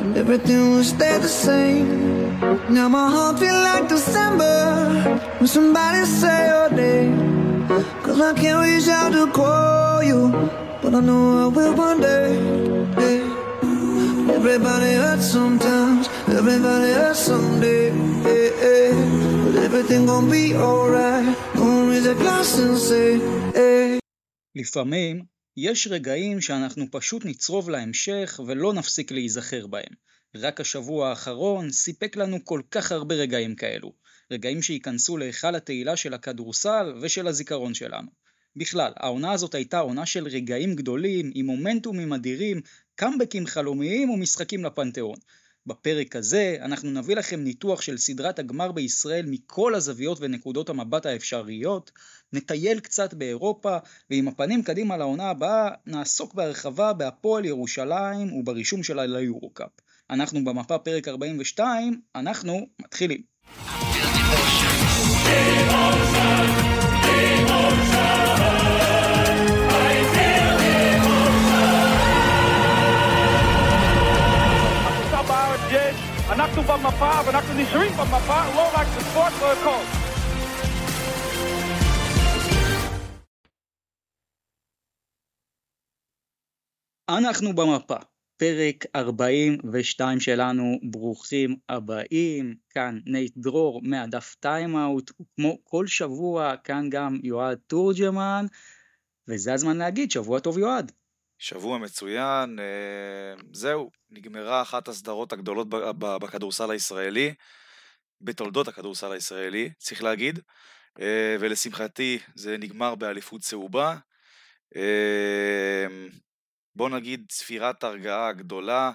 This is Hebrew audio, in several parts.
and everything would stay the same. Now my heart feel like December when somebody say your name. Cause I can't reach out to call you, but I know I will one day. Yeah. Everybody hurts sometimes, everybody hurts someday. Yeah, yeah. But everything gon' be alright. Gonna raise a glass and say, hey. לפעמים יש רגעים שאנחנו פשוט נצרוב להמשך ולא נפסיק להיזכר בהם. רק השבוע האחרון סיפק לנו כל כך הרבה רגעים כאלו. רגעים שייכנסו להיכל התהילה של הכדורסל ושל הזיכרון שלנו. בכלל, העונה הזאת הייתה עונה של רגעים גדולים, עם מומנטומים אדירים, קאמבקים חלומיים ומשחקים לפנתיאון. בפרק הזה אנחנו נביא לכם ניתוח של סדרת הגמר בישראל מכל הזוויות ונקודות המבט האפשריות, נטייל קצת באירופה, ועם הפנים קדימה לעונה הבאה נעסוק בהרחבה בהפועל ירושלים וברישום שלה ליורו-קאפ. אנחנו במפה פרק 42, אנחנו מתחילים. אנחנו במפה ואנחנו נשארים במפה, לא רק בספורט, לא הכל. אנחנו במפה, פרק 42 שלנו, ברוכים הבאים, כאן נייט דרור מהדף timeout, כמו כל שבוע, כאן גם יועד תורג'מן, וזה הזמן להגיד, שבוע טוב יועד. שבוע מצוין, אה, זהו, נגמרה אחת הסדרות הגדולות בכדורסל הישראלי, בתולדות הכדורסל הישראלי, צריך להגיד, אה, ולשמחתי זה נגמר באליפות צהובה. אה, בוא נגיד ספירת הרגעה גדולה,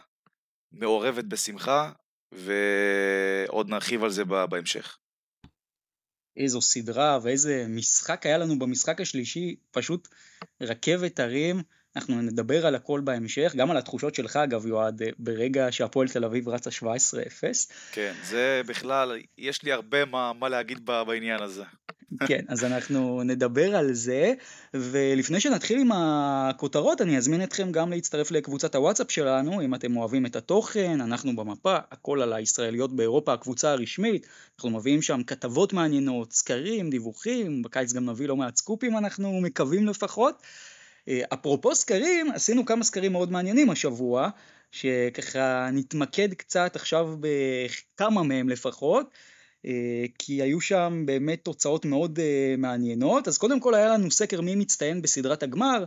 מעורבת בשמחה, ועוד נרחיב על זה בהמשך. איזו סדרה ואיזה משחק היה לנו במשחק השלישי, פשוט רכבת הרים. אנחנו נדבר על הכל בהמשך, גם על התחושות שלך אגב יועד, ברגע שהפועל תל אביב רצה 17-0. כן, זה בכלל, יש לי הרבה מה, מה להגיד בעניין הזה. כן, אז אנחנו נדבר על זה, ולפני שנתחיל עם הכותרות, אני אזמין אתכם גם להצטרף לקבוצת הוואטסאפ שלנו, אם אתם אוהבים את התוכן, אנחנו במפה, הכל על הישראליות באירופה, הקבוצה הרשמית, אנחנו מביאים שם כתבות מעניינות, סקרים, דיווחים, בקיץ גם נביא לא מעט סקופים, אנחנו מקווים לפחות. אפרופו סקרים, עשינו כמה סקרים מאוד מעניינים השבוע, שככה נתמקד קצת עכשיו בכמה מהם לפחות, כי היו שם באמת תוצאות מאוד מעניינות. אז קודם כל היה לנו סקר מי מצטיין בסדרת הגמר, אה,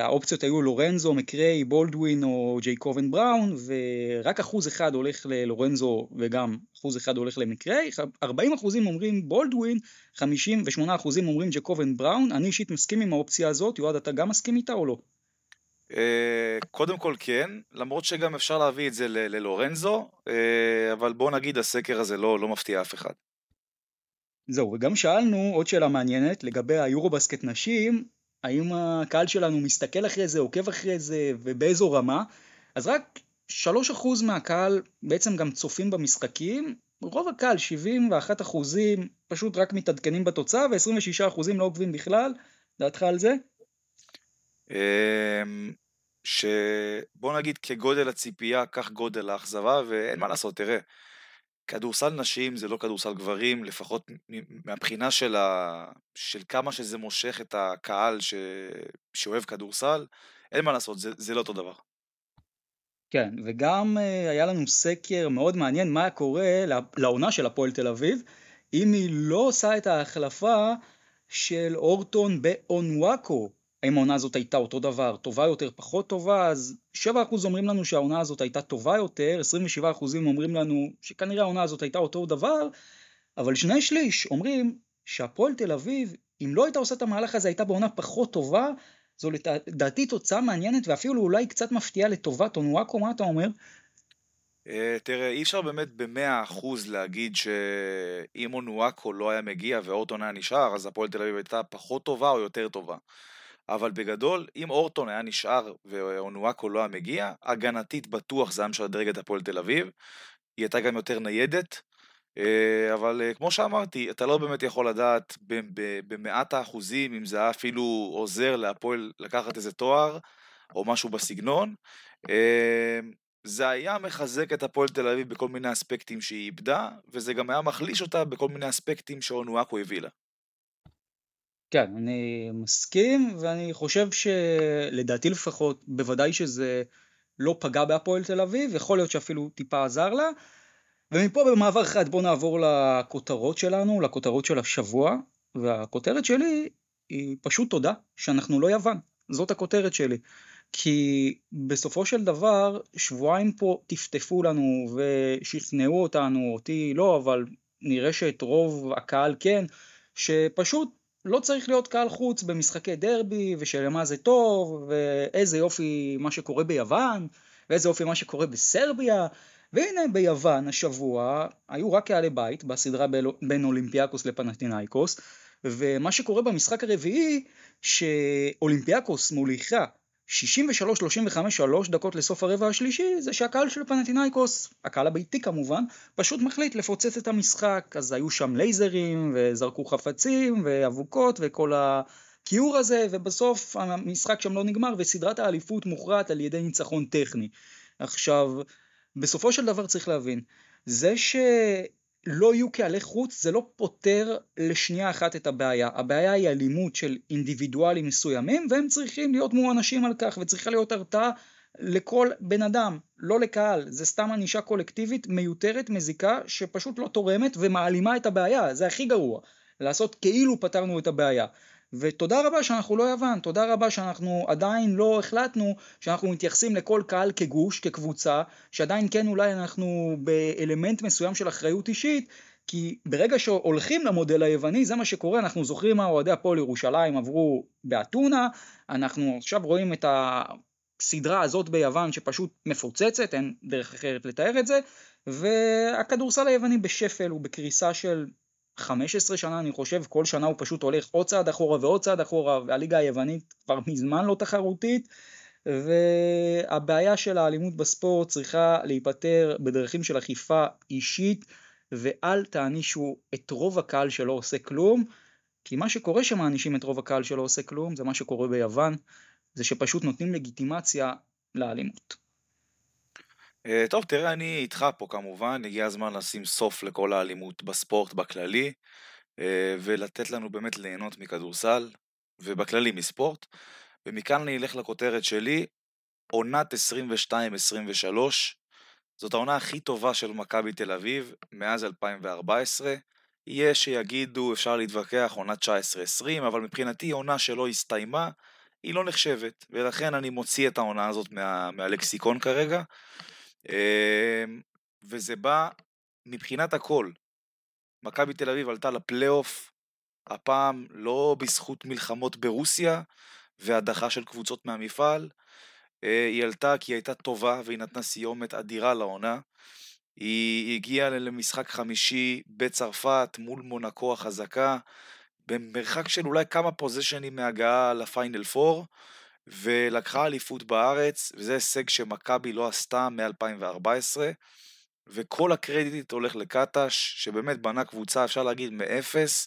האופציות היו לורנזו, מקריי, בולדווין או ג'ייקובן בראון, ורק אחוז אחד הולך ללורנזו וגם אחוז אחד הולך למקריי, 40 אחוזים אומרים בולדווין, 58 אחוזים אומרים ג'ייקובן בראון, אני אישית מסכים עם האופציה הזאת, יועד אתה גם מסכים איתה או לא? אה, קודם כל כן, למרות שגם אפשר להביא את זה ללורנזו, אה, אבל בוא נגיד הסקר הזה לא, לא מפתיע אף אחד. זהו, וגם שאלנו עוד שאלה מעניינת לגבי היורו בסקט נשים, האם הקהל שלנו מסתכל אחרי זה, עוקב אחרי זה, ובאיזו רמה, אז רק 3% מהקהל בעצם גם צופים במשחקים, רוב הקהל, 71 אחוזים, פשוט רק מתעדכנים בתוצאה, ו-26 אחוזים לא עוקבים בכלל, דעתך על זה? אמ, שבוא נגיד כגודל הציפייה, כך גודל האכזבה, ואין מה לעשות, תראה, כדורסל נשים זה לא כדורסל גברים, לפחות מהבחינה של, ה... של כמה שזה מושך את הקהל ש... שאוהב כדורסל, אין מה לעשות, זה, זה לא אותו דבר. כן, וגם uh, היה לנו סקר מאוד מעניין מה קורה לעונה של הפועל תל אביב, אם היא לא עושה את ההחלפה של אורטון באונוואקו, האם העונה הזאת הייתה אותו דבר, טובה יותר, פחות טובה, אז 7% אומרים לנו שהעונה הזאת הייתה טובה יותר, 27% אומרים לנו שכנראה העונה הזאת הייתה אותו דבר, אבל שני שליש אומרים שהפועל תל אביב, אם לא הייתה עושה את המהלך הזה, הייתה בעונה פחות טובה, זו לדעתי תוצאה מעניינת ואפילו אולי קצת מפתיעה לטובת אונואקו, מה אתה אומר? אה, תראה, אי אפשר באמת במאה אחוז להגיד שאם אונואקו לא היה מגיע ואורטון היה נשאר, אז הפועל תל אביב הייתה פחות טובה או יותר טובה. אבל בגדול, אם אורטון היה נשאר ואונואקו לא היה מגיע, הגנתית בטוח זה היה משדרג את הפועל תל אביב. היא הייתה גם יותר ניידת, אה, אבל אה, כמו שאמרתי, אתה לא באמת יכול לדעת במאת האחוזים אם זה היה אפילו עוזר להפועל לקחת איזה תואר או משהו בסגנון. זה היה מחזק את הפועל תל אביב בכל מיני אספקטים שהיא איבדה, וזה גם היה מחליש אותה בכל מיני אספקטים שאונואקו הביא לה. כן, אני מסכים, ואני חושב שלדעתי לפחות, בוודאי שזה לא פגע בהפועל תל אביב, יכול להיות שאפילו טיפה עזר לה. ומפה במעבר אחד בואו נעבור לכותרות שלנו, לכותרות של השבוע, והכותרת שלי היא פשוט תודה שאנחנו לא יוון, זאת הכותרת שלי. כי בסופו של דבר שבועיים פה טפטפו לנו ושכנעו אותנו, אותי לא, אבל נראה שאת רוב הקהל כן, שפשוט לא צריך להיות קהל חוץ במשחקי דרבי ושלמה זה טוב ואיזה יופי מה שקורה ביוון ואיזה יופי מה שקורה בסרביה. והנה ביוון השבוע היו רק קהלי בית בסדרה בין אולימפיאקוס לפנטינאיקוס ומה שקורה במשחק הרביעי שאולימפיאקוס מוליכה 63-35 שלוש דקות לסוף הרבע השלישי זה שהקהל של פנטינאיקוס, הקהל הביתי כמובן, פשוט מחליט לפוצץ את המשחק, אז היו שם לייזרים וזרקו חפצים ואבוקות וכל הכיעור הזה ובסוף המשחק שם לא נגמר וסדרת האליפות מוכרעת על ידי ניצחון טכני. עכשיו, בסופו של דבר צריך להבין, זה ש... לא יהיו קהלי חוץ זה לא פותר לשנייה אחת את הבעיה. הבעיה היא אלימות של אינדיבידואלים מסוימים והם צריכים להיות מואנשים על כך וצריכה להיות הרתעה לכל בן אדם, לא לקהל. זה סתם ענישה קולקטיבית מיותרת, מזיקה, שפשוט לא תורמת ומעלימה את הבעיה, זה הכי גרוע. לעשות כאילו פתרנו את הבעיה. ותודה רבה שאנחנו לא יוון, תודה רבה שאנחנו עדיין לא החלטנו שאנחנו מתייחסים לכל קהל כגוש, כקבוצה, שעדיין כן אולי אנחנו באלמנט מסוים של אחריות אישית, כי ברגע שהולכים למודל היווני זה מה שקורה, אנחנו זוכרים מה אוהדי הפועל ירושלים עברו באתונה, אנחנו עכשיו רואים את הסדרה הזאת ביוון שפשוט מפוצצת, אין דרך אחרת לתאר את זה, והכדורסל היווני בשפל ובקריסה של 15 שנה אני חושב, כל שנה הוא פשוט הולך עוד צעד אחורה ועוד צעד אחורה, והליגה היוונית כבר מזמן לא תחרותית, והבעיה של האלימות בספורט צריכה להיפתר בדרכים של אכיפה אישית, ואל תענישו את רוב הקהל שלא עושה כלום, כי מה שקורה שמענישים את רוב הקהל שלא עושה כלום, זה מה שקורה ביוון, זה שפשוט נותנים לגיטימציה לאלימות. אה, טוב, תראה, אני איתך פה כמובן, הגיע הזמן לשים סוף לכל האלימות בספורט בכללי, אה, ולתת לנו באמת ליהנות מכדורסל, ובכללי מספורט. ומכאן אני אלך לכותרת שלי, עונת 22-23, זאת העונה הכי טובה של מכבי תל אביב מאז 2014. יש שיגידו, אפשר להתווכח, עונה 19-20, אבל מבחינתי עונה שלא הסתיימה, היא לא נחשבת, ולכן אני מוציא את העונה הזאת מה, מהלקסיקון כרגע. אמ, וזה בא מבחינת הכל. מכבי תל אביב עלתה לפלייאוף, הפעם לא בזכות מלחמות ברוסיה והדחה של קבוצות מהמפעל, אה, היא עלתה כי היא הייתה טובה והיא נתנה סיומת אדירה לעונה. היא הגיעה למשחק חמישי בצרפת מול מונקו החזקה, במרחק של אולי כמה פוזיישנים מהגעה לפיינל פור, ולקחה אליפות בארץ, וזה הישג שמכבי לא עשתה מ-2014, וכל הקרדיט הולך לקטש, שבאמת בנה קבוצה, אפשר להגיד, מאפס,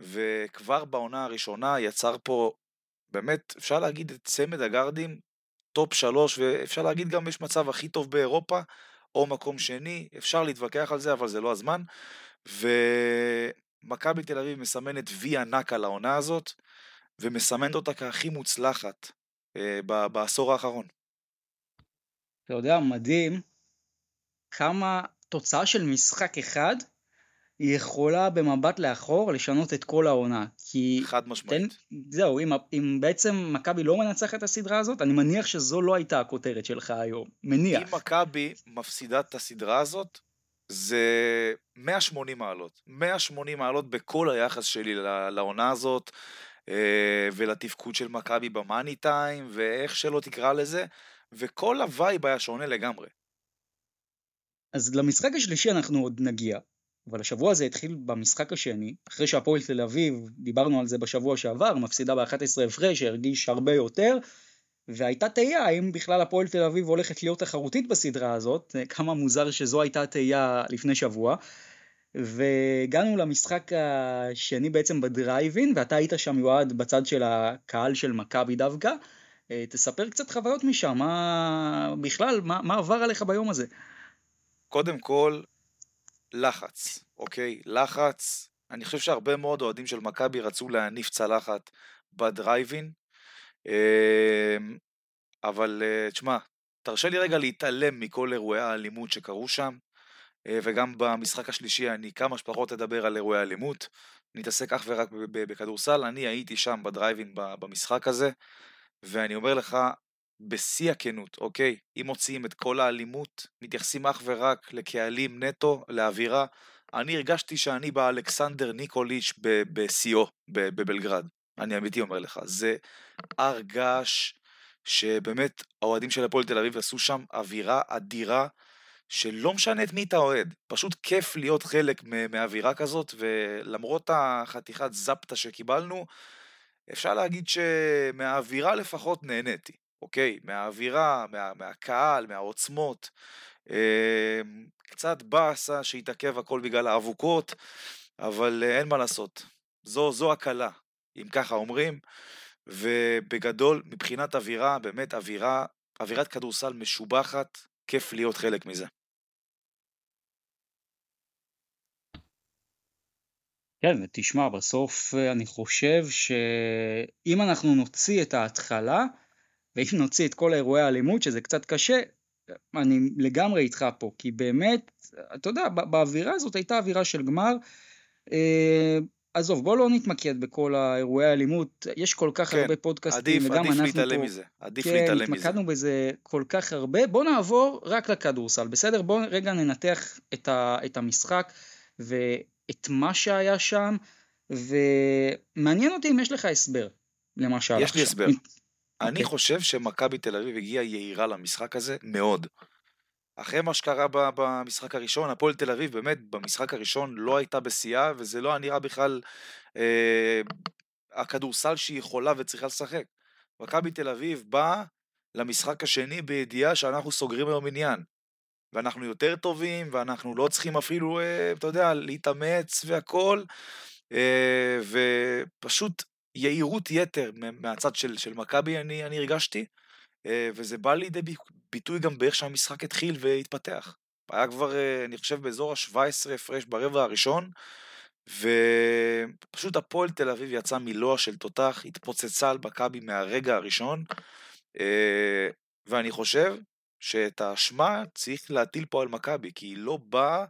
וכבר בעונה הראשונה יצר פה, באמת, אפשר להגיד את צמד הגארדים, top שלוש, ואפשר להגיד גם יש מצב הכי טוב באירופה, או מקום שני, אפשר להתווכח על זה, אבל זה לא הזמן. ומכבי תל אביב מסמנת וי ענק על העונה הזאת, ומסמנת אותה כהכי מוצלחת אה, בעשור האחרון. אתה יודע, מדהים כמה תוצאה של משחק אחד היא יכולה במבט לאחור לשנות את כל העונה. כי... חד משמעית. תן, זהו, אם, אם בעצם מכבי לא מנצחת את הסדרה הזאת, אני מניח שזו לא הייתה הכותרת שלך היום. מניח. אם מכבי מפסידה את הסדרה הזאת, זה 180 מעלות. 180 מעלות בכל היחס שלי לעונה הזאת. אה, ולתפקוד של מכבי ב money time, ואיך שלא תקרא לזה, וכל ה vibe היה שונה לגמרי. אז למשחק השלישי אנחנו עוד נגיע, אבל השבוע הזה התחיל במשחק השני, אחרי שהפועל תל אביב, דיברנו על זה בשבוע שעבר, מפסידה ב-11 הפרש, הרגיש הרבה יותר, והייתה תהייה האם בכלל הפועל תל אביב הולכת להיות תחרותית בסדרה הזאת, כמה מוזר שזו הייתה התהייה לפני שבוע. והגענו למשחק השני בעצם בדרייבין, ואתה היית שם יועד בצד של הקהל של מכבי דווקא. אה, תספר קצת חוויות משם, מה בכלל, מה, מה עבר עליך ביום הזה? קודם כל, לחץ, אוקיי? לחץ. אני חושב שהרבה מאוד אוהדים של מכבי רצו להניף צלחת בדרייבין, אמ, אבל אה, תשמע, תרשה לי רגע להתעלם מכל אירועי האלימות שקרו שם, וגם במשחק השלישי אני כמה שפחות אדבר על אירועי אלימות, נתעסק אך ורק בכדורסל, אני הייתי שם בדרייבין במשחק הזה, ואני אומר לך, בשיא הכנות, אוקיי? אם מוציאים את כל האלימות, מתייחסים אך ורק לקהלים נטו, לאווירה, אני הרגשתי שאני באלכסנדר ניקוליץ' בשיאו בבלגרד. אני אמיתי אומר לך. זה הר געש שבאמת האוהדים של הפועל תל אביב עשו שם אווירה אדירה, שלא משנה את מי אתה אוהד, פשוט כיף להיות חלק מאווירה כזאת, ולמרות החתיכת זפטה שקיבלנו, אפשר להגיד שמהאווירה לפחות נהניתי, אוקיי? מהאווירה, מה, מהקהל, מהעוצמות. אה, קצת באסה שהתעכב הכל בגלל האבוקות, אבל אה, אין מה לעשות. זו, זו הקלה, אם ככה אומרים. ובגדול, מבחינת אווירה, באמת אווירה, אווירת כדורסל משובחת, כיף להיות חלק מזה. כן, ותשמע, בסוף אה, אני חושב שאם אנחנו נוציא את ההתחלה, ואם נוציא את כל האירועי האלימות, שזה קצת קשה, אני לגמרי איתך פה, כי באמת, אתה יודע, באווירה הזאת הייתה אווירה של גמר. עזוב, בוא לא נתמקד בכל האירועי האלימות, יש כל כך כן, הרבה פודקאסטים, עדיף, וגם עדיף אנחנו להתעלם פה, מזה, עדיף כן, להתעלם מזה. התמקדנו בזה כל כך הרבה, בוא נעבור רק לכדורסל, בסדר? בוא רגע ננתח את, ה, את המשחק ואת מה שהיה שם, ומעניין אותי אם יש לך הסבר למה שהיה יש לי הסבר. אני okay. אוקיי. חושב שמכבי תל אביב הגיעה יהירה למשחק הזה מאוד. אחרי מה שקרה במשחק הראשון, הפועל תל אביב באמת במשחק הראשון לא הייתה בשיאה, וזה לא נראה בכלל אה, הכדורסל שהיא יכולה וצריכה לשחק. מכבי תל אביב באה למשחק השני בידיעה שאנחנו סוגרים היום עניין. ואנחנו יותר טובים, ואנחנו לא צריכים אפילו, אה, אתה יודע, להתאמץ והכל, אה, ופשוט יהירות יתר מהצד של, של מכבי אני, אני הרגשתי, אה, וזה בא לידי ביטוי גם באיך שהמשחק התחיל והתפתח. היה כבר, אה, אני חושב, באזור ה-17 הפרש ברבע הראשון, ופשוט הפועל תל אביב יצא מלוע של תותח, התפוצצה על מכבי מהרגע הראשון, אה, ואני חושב שאת האשמה צריך להטיל פה על מכבי, כי היא לא באה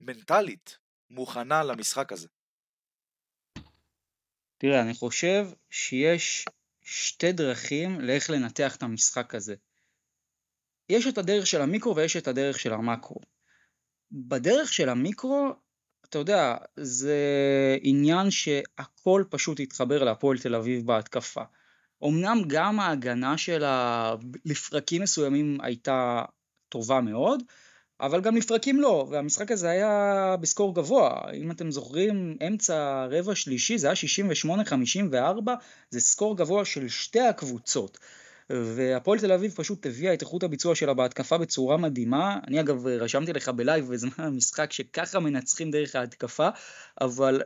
מנטלית מוכנה למשחק הזה. תראה, אני חושב שיש שתי דרכים לאיך לנתח את המשחק הזה. יש את הדרך של המיקרו ויש את הדרך של המקרו. בדרך של המיקרו, אתה יודע, זה עניין שהכל פשוט התחבר להפועל תל אביב בהתקפה. אמנם גם ההגנה שלה לפרקים מסוימים הייתה טובה מאוד, אבל גם לפרקים לא, והמשחק הזה היה בסקור גבוה. אם אתם זוכרים, אמצע רבע שלישי זה היה 68-54, זה סקור גבוה של שתי הקבוצות. והפועל תל אביב פשוט הביאה את איכות הביצוע שלה בהתקפה בצורה מדהימה. אני אגב רשמתי לך בלייב בזמן המשחק שככה מנצחים דרך ההתקפה, אבל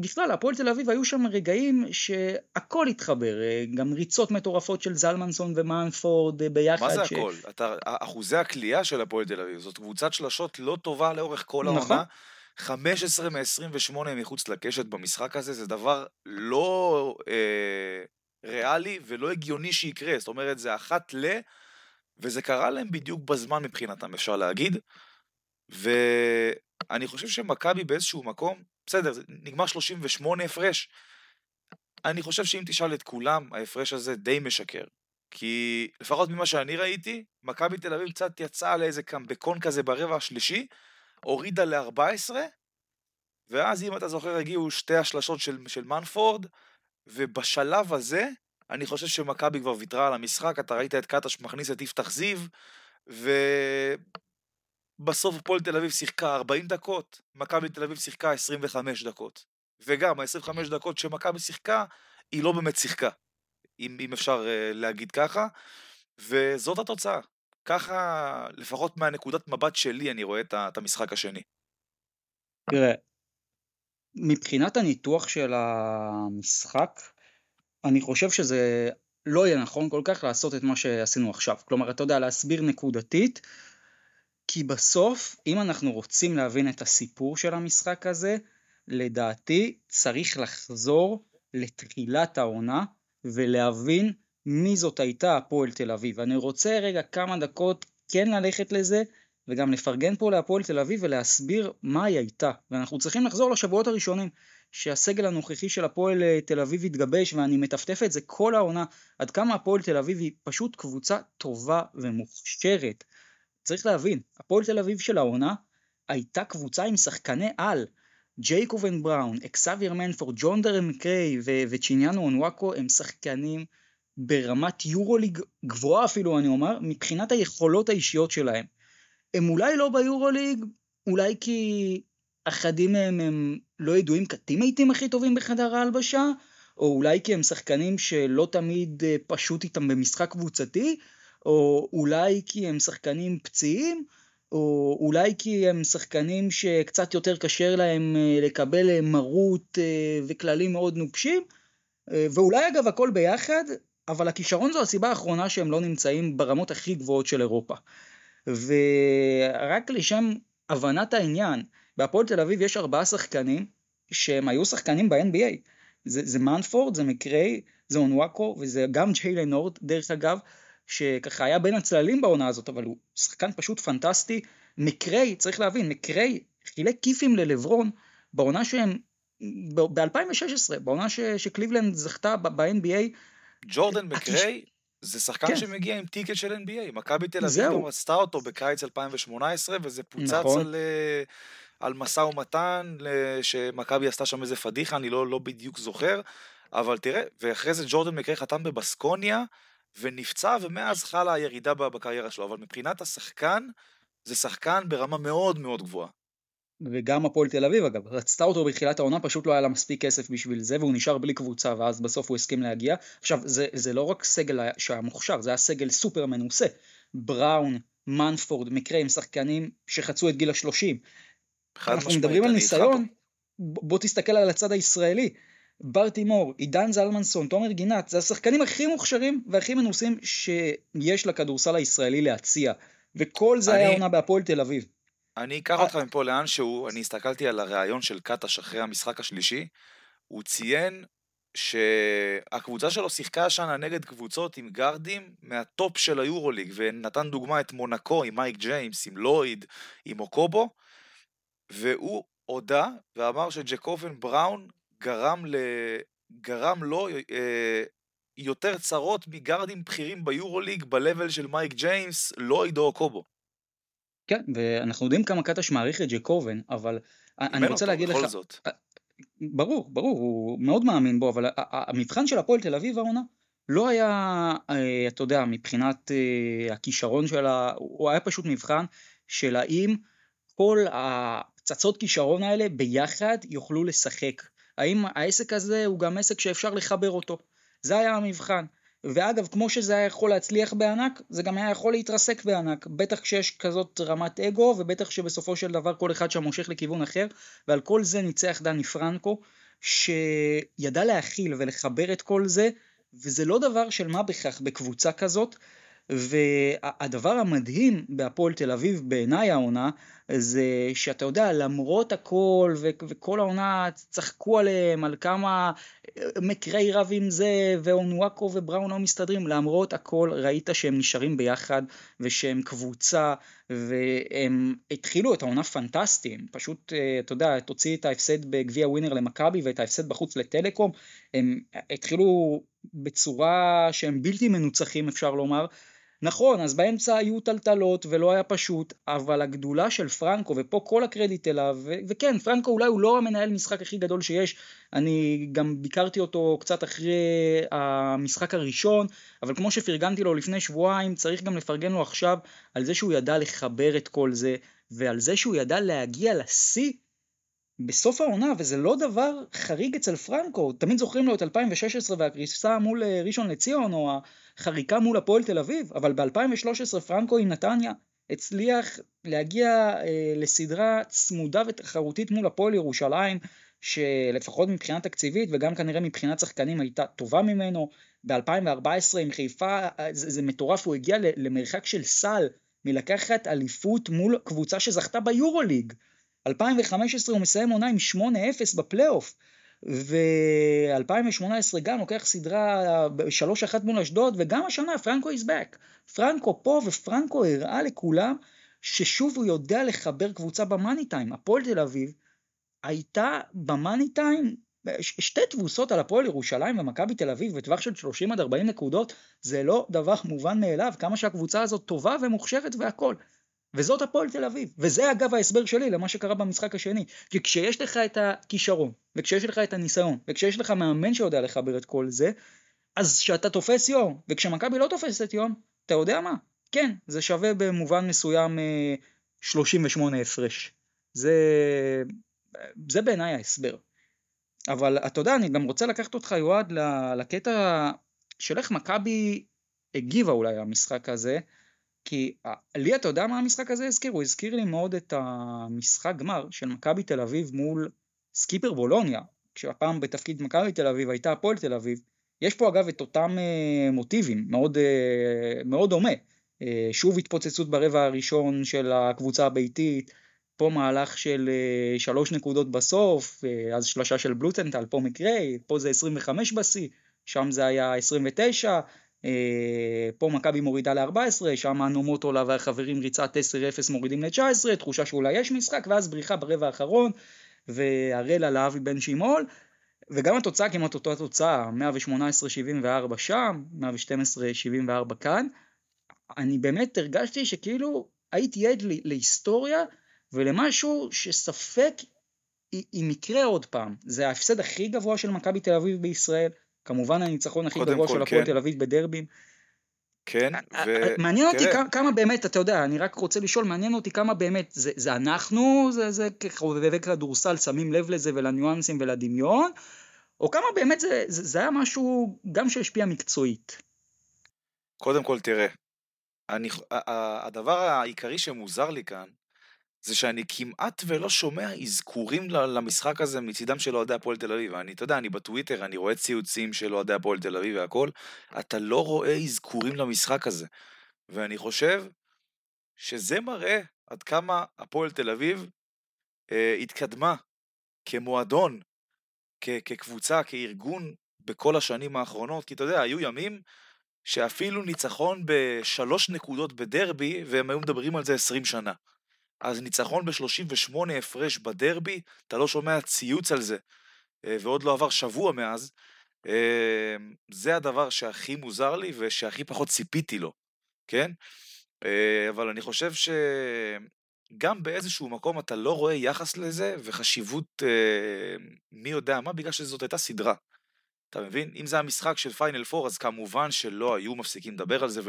בכלל, הפועל תל אביב היו שם רגעים שהכל התחבר, גם ריצות מטורפות של זלמנסון ומאנפורד ביחד. מה זה ש... הכל? אתה, אחוזי הכלייה של הפועל תל אביב, זאת קבוצת שלשות לא טובה לאורך כל נכון. העונה. 15 מ-28 מחוץ לקשת במשחק הזה, זה דבר לא אה, ריאלי ולא הגיוני שיקרה. זאת אומרת, זה אחת ל... וזה קרה להם בדיוק בזמן מבחינתם, אפשר להגיד. ואני חושב שמכבי באיזשהו מקום בסדר, נגמר 38 הפרש. אני חושב שאם תשאל את כולם, ההפרש הזה די משקר. כי לפחות ממה שאני ראיתי, מכבי תל אביב קצת יצאה לאיזה קמבקון כזה ברבע השלישי, הורידה ל-14, ואז אם אתה זוכר הגיעו שתי השלשות של, של מנפורד, ובשלב הזה, אני חושב שמכבי כבר ויתרה על המשחק, אתה ראית את קטש מכניס את יפתח זיו, ו... בסוף הפועל תל אביב שיחקה 40 דקות, מכבי תל אביב שיחקה 25 דקות. וגם ה-25 דקות שמכבי שיחקה, היא לא באמת שיחקה, אם, אם אפשר uh, להגיד ככה, וזאת התוצאה. ככה, לפחות מהנקודת מבט שלי, אני רואה את המשחק השני. תראה, מבחינת הניתוח של המשחק, אני חושב שזה לא יהיה נכון כל כך לעשות את מה שעשינו עכשיו. כלומר, אתה יודע, להסביר נקודתית, כי בסוף, אם אנחנו רוצים להבין את הסיפור של המשחק הזה, לדעתי צריך לחזור לתחילת העונה ולהבין מי זאת הייתה הפועל תל אביב. אני רוצה רגע כמה דקות כן ללכת לזה וגם לפרגן פה להפועל תל אביב ולהסביר מה היא הייתה. ואנחנו צריכים לחזור לשבועות הראשונים, שהסגל הנוכחי של הפועל אה, תל אביב התגבש ואני מטפטף את זה כל העונה, עד כמה הפועל תל אביב היא פשוט קבוצה טובה ומוכשרת. צריך להבין, הפועל תל אביב של העונה הייתה קבוצה עם שחקני על. ג'ייקובן בראון, אקסאביר מנפורד, ג'ון דרן מקריי וצ'יניאנו אונוואקו הם שחקנים ברמת יורוליג גבוהה אפילו אני אומר, מבחינת היכולות האישיות שלהם. הם אולי לא ביורוליג, אולי כי אחדים מהם הם לא ידועים כטימייטים הכי טובים בחדר ההלבשה, או אולי כי הם שחקנים שלא תמיד אה, פשוט איתם במשחק קבוצתי, או אולי כי הם שחקנים פציעים, או אולי כי הם שחקנים שקצת יותר קשה להם אה, לקבל אה, מרות וכללים מאוד נוקשים, ואולי אגב הכל ביחד, אבל הכישרון זו הסיבה האחרונה שהם לא נמצאים ברמות הכי גבוהות של אירופה. ורק לשם הבנת העניין, בהפועל תל אביב יש ארבעה שחקנים שהם היו שחקנים ב-NBA. זה, זה מנפורד, זה מקריי, זה אונוואקו וזה גם ג'יילן נורד דרך אגב, שככה היה בין הצללים בעונה הזאת, אבל הוא שחקן פשוט פנטסטי. מקריי, צריך להבין, מקריי חילק כיפים ללברון בעונה שהם, ב-2016, בעונה ש, שקליבלנד זכתה ב-NBA. ג'ורדן מקריי זה שחקן כן. שמגיע עם טיקט של NBA, מכבי תל אביב גם רצתה אותו בקיץ 2018, וזה פוצץ נכון. על, אה, על משא ומתן, שמכבי עשתה שם איזה פדיחה, אני לא, לא בדיוק זוכר, אבל תראה, ואחרי זה ג'ורדן מקרי חתם בבסקוניה, ונפצע, ומאז חלה הירידה בקריירה שלו, אבל מבחינת השחקן, זה שחקן ברמה מאוד מאוד גבוהה. וגם הפועל תל אביב אגב, רצתה אותו בתחילת העונה, פשוט לא היה לה מספיק כסף בשביל זה, והוא נשאר בלי קבוצה, ואז בסוף הוא הסכים להגיע. עכשיו, זה, זה לא רק סגל שהיה מוכשר, זה היה סגל סופר מנוסה. בראון, מנפורד, מקרה עם שחקנים שחצו את גיל השלושים. אנחנו מדברים על ניסיון, בוא תסתכל על הצד הישראלי. בר תימור, עידן זלמנסון, תומר גינת, זה השחקנים הכי מוכשרים והכי מנוסים שיש לכדורסל הישראלי להציע. וכל זה אני... היה עונה בהפועל תל אביב. אני אקח אותך מפה לאן שהוא, אני הסתכלתי על הריאיון של קטש אחרי המשחק השלישי, הוא ציין שהקבוצה שלו שיחקה השנה נגד קבוצות עם גארדים מהטופ של היורוליג, ונתן דוגמה את מונקו עם מייק ג'יימס, עם לויד, עם אוקובו, והוא הודה ואמר שג'קובן בראון גרם, ל... גרם לו אה, יותר צרות מגארדים בכירים ביורוליג ב-level של מייק ג'יימס, לויד או אוקובו. כן, ואנחנו יודעים כמה קטש מעריך את ג'קובן, אבל אני רוצה להגיד לך... זאת. ברור, ברור, הוא מאוד מאמין בו, אבל המבחן של הפועל תל אביב העונה לא היה, אה, אתה יודע, מבחינת אה, הכישרון שלה, הוא היה פשוט מבחן של האם כל הפצצות כישרון האלה ביחד יוכלו לשחק. האם העסק הזה הוא גם עסק שאפשר לחבר אותו. זה היה המבחן. ואגב, כמו שזה היה יכול להצליח בענק, זה גם היה יכול להתרסק בענק. בטח כשיש כזאת רמת אגו, ובטח שבסופו של דבר כל אחד שם מושך לכיוון אחר, ועל כל זה ניצח דני פרנקו, שידע להכיל ולחבר את כל זה, וזה לא דבר של מה בכך בקבוצה כזאת, והדבר המדהים בהפועל תל אביב בעיניי העונה זה שאתה יודע למרות הכל ו- וכל העונה צחקו עליהם על כמה מקרי רב עם זה ואונוואקו ובראון לא מסתדרים למרות הכל ראית שהם נשארים ביחד ושהם קבוצה והם התחילו את העונה פנטסטי הם פשוט אה, אתה יודע תוציא את ההפסד בגביע ווינר למכבי ואת ההפסד בחוץ לטלקום הם התחילו בצורה שהם בלתי מנוצחים אפשר לומר נכון, אז באמצע היו טלטלות ולא היה פשוט, אבל הגדולה של פרנקו, ופה כל הקרדיט אליו, ו- וכן, פרנקו אולי הוא לא המנהל משחק הכי גדול שיש, אני גם ביקרתי אותו קצת אחרי המשחק הראשון, אבל כמו שפרגנתי לו לפני שבועיים, צריך גם לפרגן לו עכשיו על זה שהוא ידע לחבר את כל זה, ועל זה שהוא ידע להגיע לשיא בסוף העונה, וזה לא דבר חריג אצל פרנקו, תמיד זוכרים לו את 2016 והקריסה מול אה, ראשון לציון, או החריקה מול הפועל תל אביב, אבל ב-2013 פרנקו עם נתניה הצליח להגיע אה, לסדרה צמודה ותחרותית מול הפועל ירושלים, שלפחות מבחינה תקציבית וגם כנראה מבחינת שחקנים הייתה טובה ממנו. ב-2014 עם חיפה אה, זה, זה מטורף, הוא הגיע למרחק של סל מלקחת אליפות מול קבוצה שזכתה ביורוליג. 2015 הוא מסיים עונה עם 8-0 בפלייאוף. ו-2018 גם לוקח סדרה 3-1 מול אשדוד, וגם השנה פרנקו is back. פרנקו פה, ופרנקו הראה לכולם ששוב הוא יודע לחבר קבוצה במאני טיים. הפועל תל אביב הייתה במאני טיים שתי תבוסות על הפועל ירושלים ומכבי תל אביב בטווח של 30 עד 40 נקודות, זה לא דבר מובן מאליו, כמה שהקבוצה הזאת טובה ומוכשרת והכל. וזאת הפועל תל אביב. וזה אגב ההסבר שלי למה שקרה במשחק השני. כי כשיש לך את הכישרון, וכשיש לך את הניסיון, וכשיש לך מאמן שיודע לחבר את כל זה, אז כשאתה תופס יום, וכשמכבי לא תופסת יום, אתה יודע מה? כן, זה שווה במובן מסוים 38 אה, הפרש. זה, זה בעיניי ההסבר. אבל אתה יודע, אני גם רוצה לקחת אותך, יועד, לקטע של איך מכבי הגיבה אולי למשחק הזה. כי אה, לי אתה יודע מה המשחק הזה הזכיר? הוא הזכיר לי מאוד את המשחק גמר של מכבי תל אביב מול סקיפר בולוניה, כשהפעם בתפקיד מכבי תל אביב הייתה הפועל תל אביב. יש פה אגב את אותם אה, מוטיבים, מאוד, אה, מאוד דומה. אה, שוב התפוצצות ברבע הראשון של הקבוצה הביתית, פה מהלך של אה, שלוש נקודות בסוף, אה, אז שלושה של בלוטנטל, פה מקרה, פה זה 25 בשיא, שם זה היה 29, אה, פה מכבי מורידה ל-14, שם הנומוטולה והחברים ריצת 10-0 מורידים ל-19, תחושה שאולי יש משחק, ואז בריחה ברבע האחרון, והראל על אבי בן שימול, וגם התוצאה כמעט אותה תוצאה, 118-74 שם, 112-74 כאן. אני באמת הרגשתי שכאילו הייתי עד להיסטוריה ולמשהו שספק אם יקרה עוד פעם. זה ההפסד הכי גבוה של מכבי תל אביב בישראל, כמובן הניצחון הכי גבוה של הפועל כן. תל אביב בדרבים. כן, ו... מעניין אותי כמה, כמה באמת, אתה יודע, אני רק רוצה לשאול, מעניין אותי כמה באמת, זה, זה אנחנו, זה, זה כחובבי כדורסל, שמים לב לזה ולניואנסים ולדמיון, או כמה באמת זה, זה, זה היה משהו גם שהשפיע מקצועית. קודם כל, תראה, אני, הדבר העיקרי שמוזר לי כאן, זה שאני כמעט ולא שומע אזכורים למשחק הזה מצידם של אוהדי הפועל תל אביב. אני, אתה יודע, אני בטוויטר, אני רואה ציוצים של אוהדי הפועל תל אביב והכל, אתה לא רואה אזכורים למשחק הזה. ואני חושב שזה מראה עד כמה הפועל תל אביב אה, התקדמה כמועדון, כ- כקבוצה, כארגון, בכל השנים האחרונות, כי אתה יודע, היו ימים שאפילו ניצחון בשלוש נקודות בדרבי, והם היו מדברים על זה עשרים שנה. אז ניצחון ב-38 הפרש בדרבי, אתה לא שומע ציוץ על זה, אה, ועוד לא עבר שבוע מאז, אה, זה הדבר שהכי מוזר לי ושהכי פחות ציפיתי לו, כן? אה, אבל אני חושב שגם באיזשהו מקום אתה לא רואה יחס לזה וחשיבות מי יודע מה, בגלל שזאת הייתה סדרה. אתה מבין? אם זה המשחק של פיינל פור, אז כמובן שלא היו מפסיקים לדבר על זה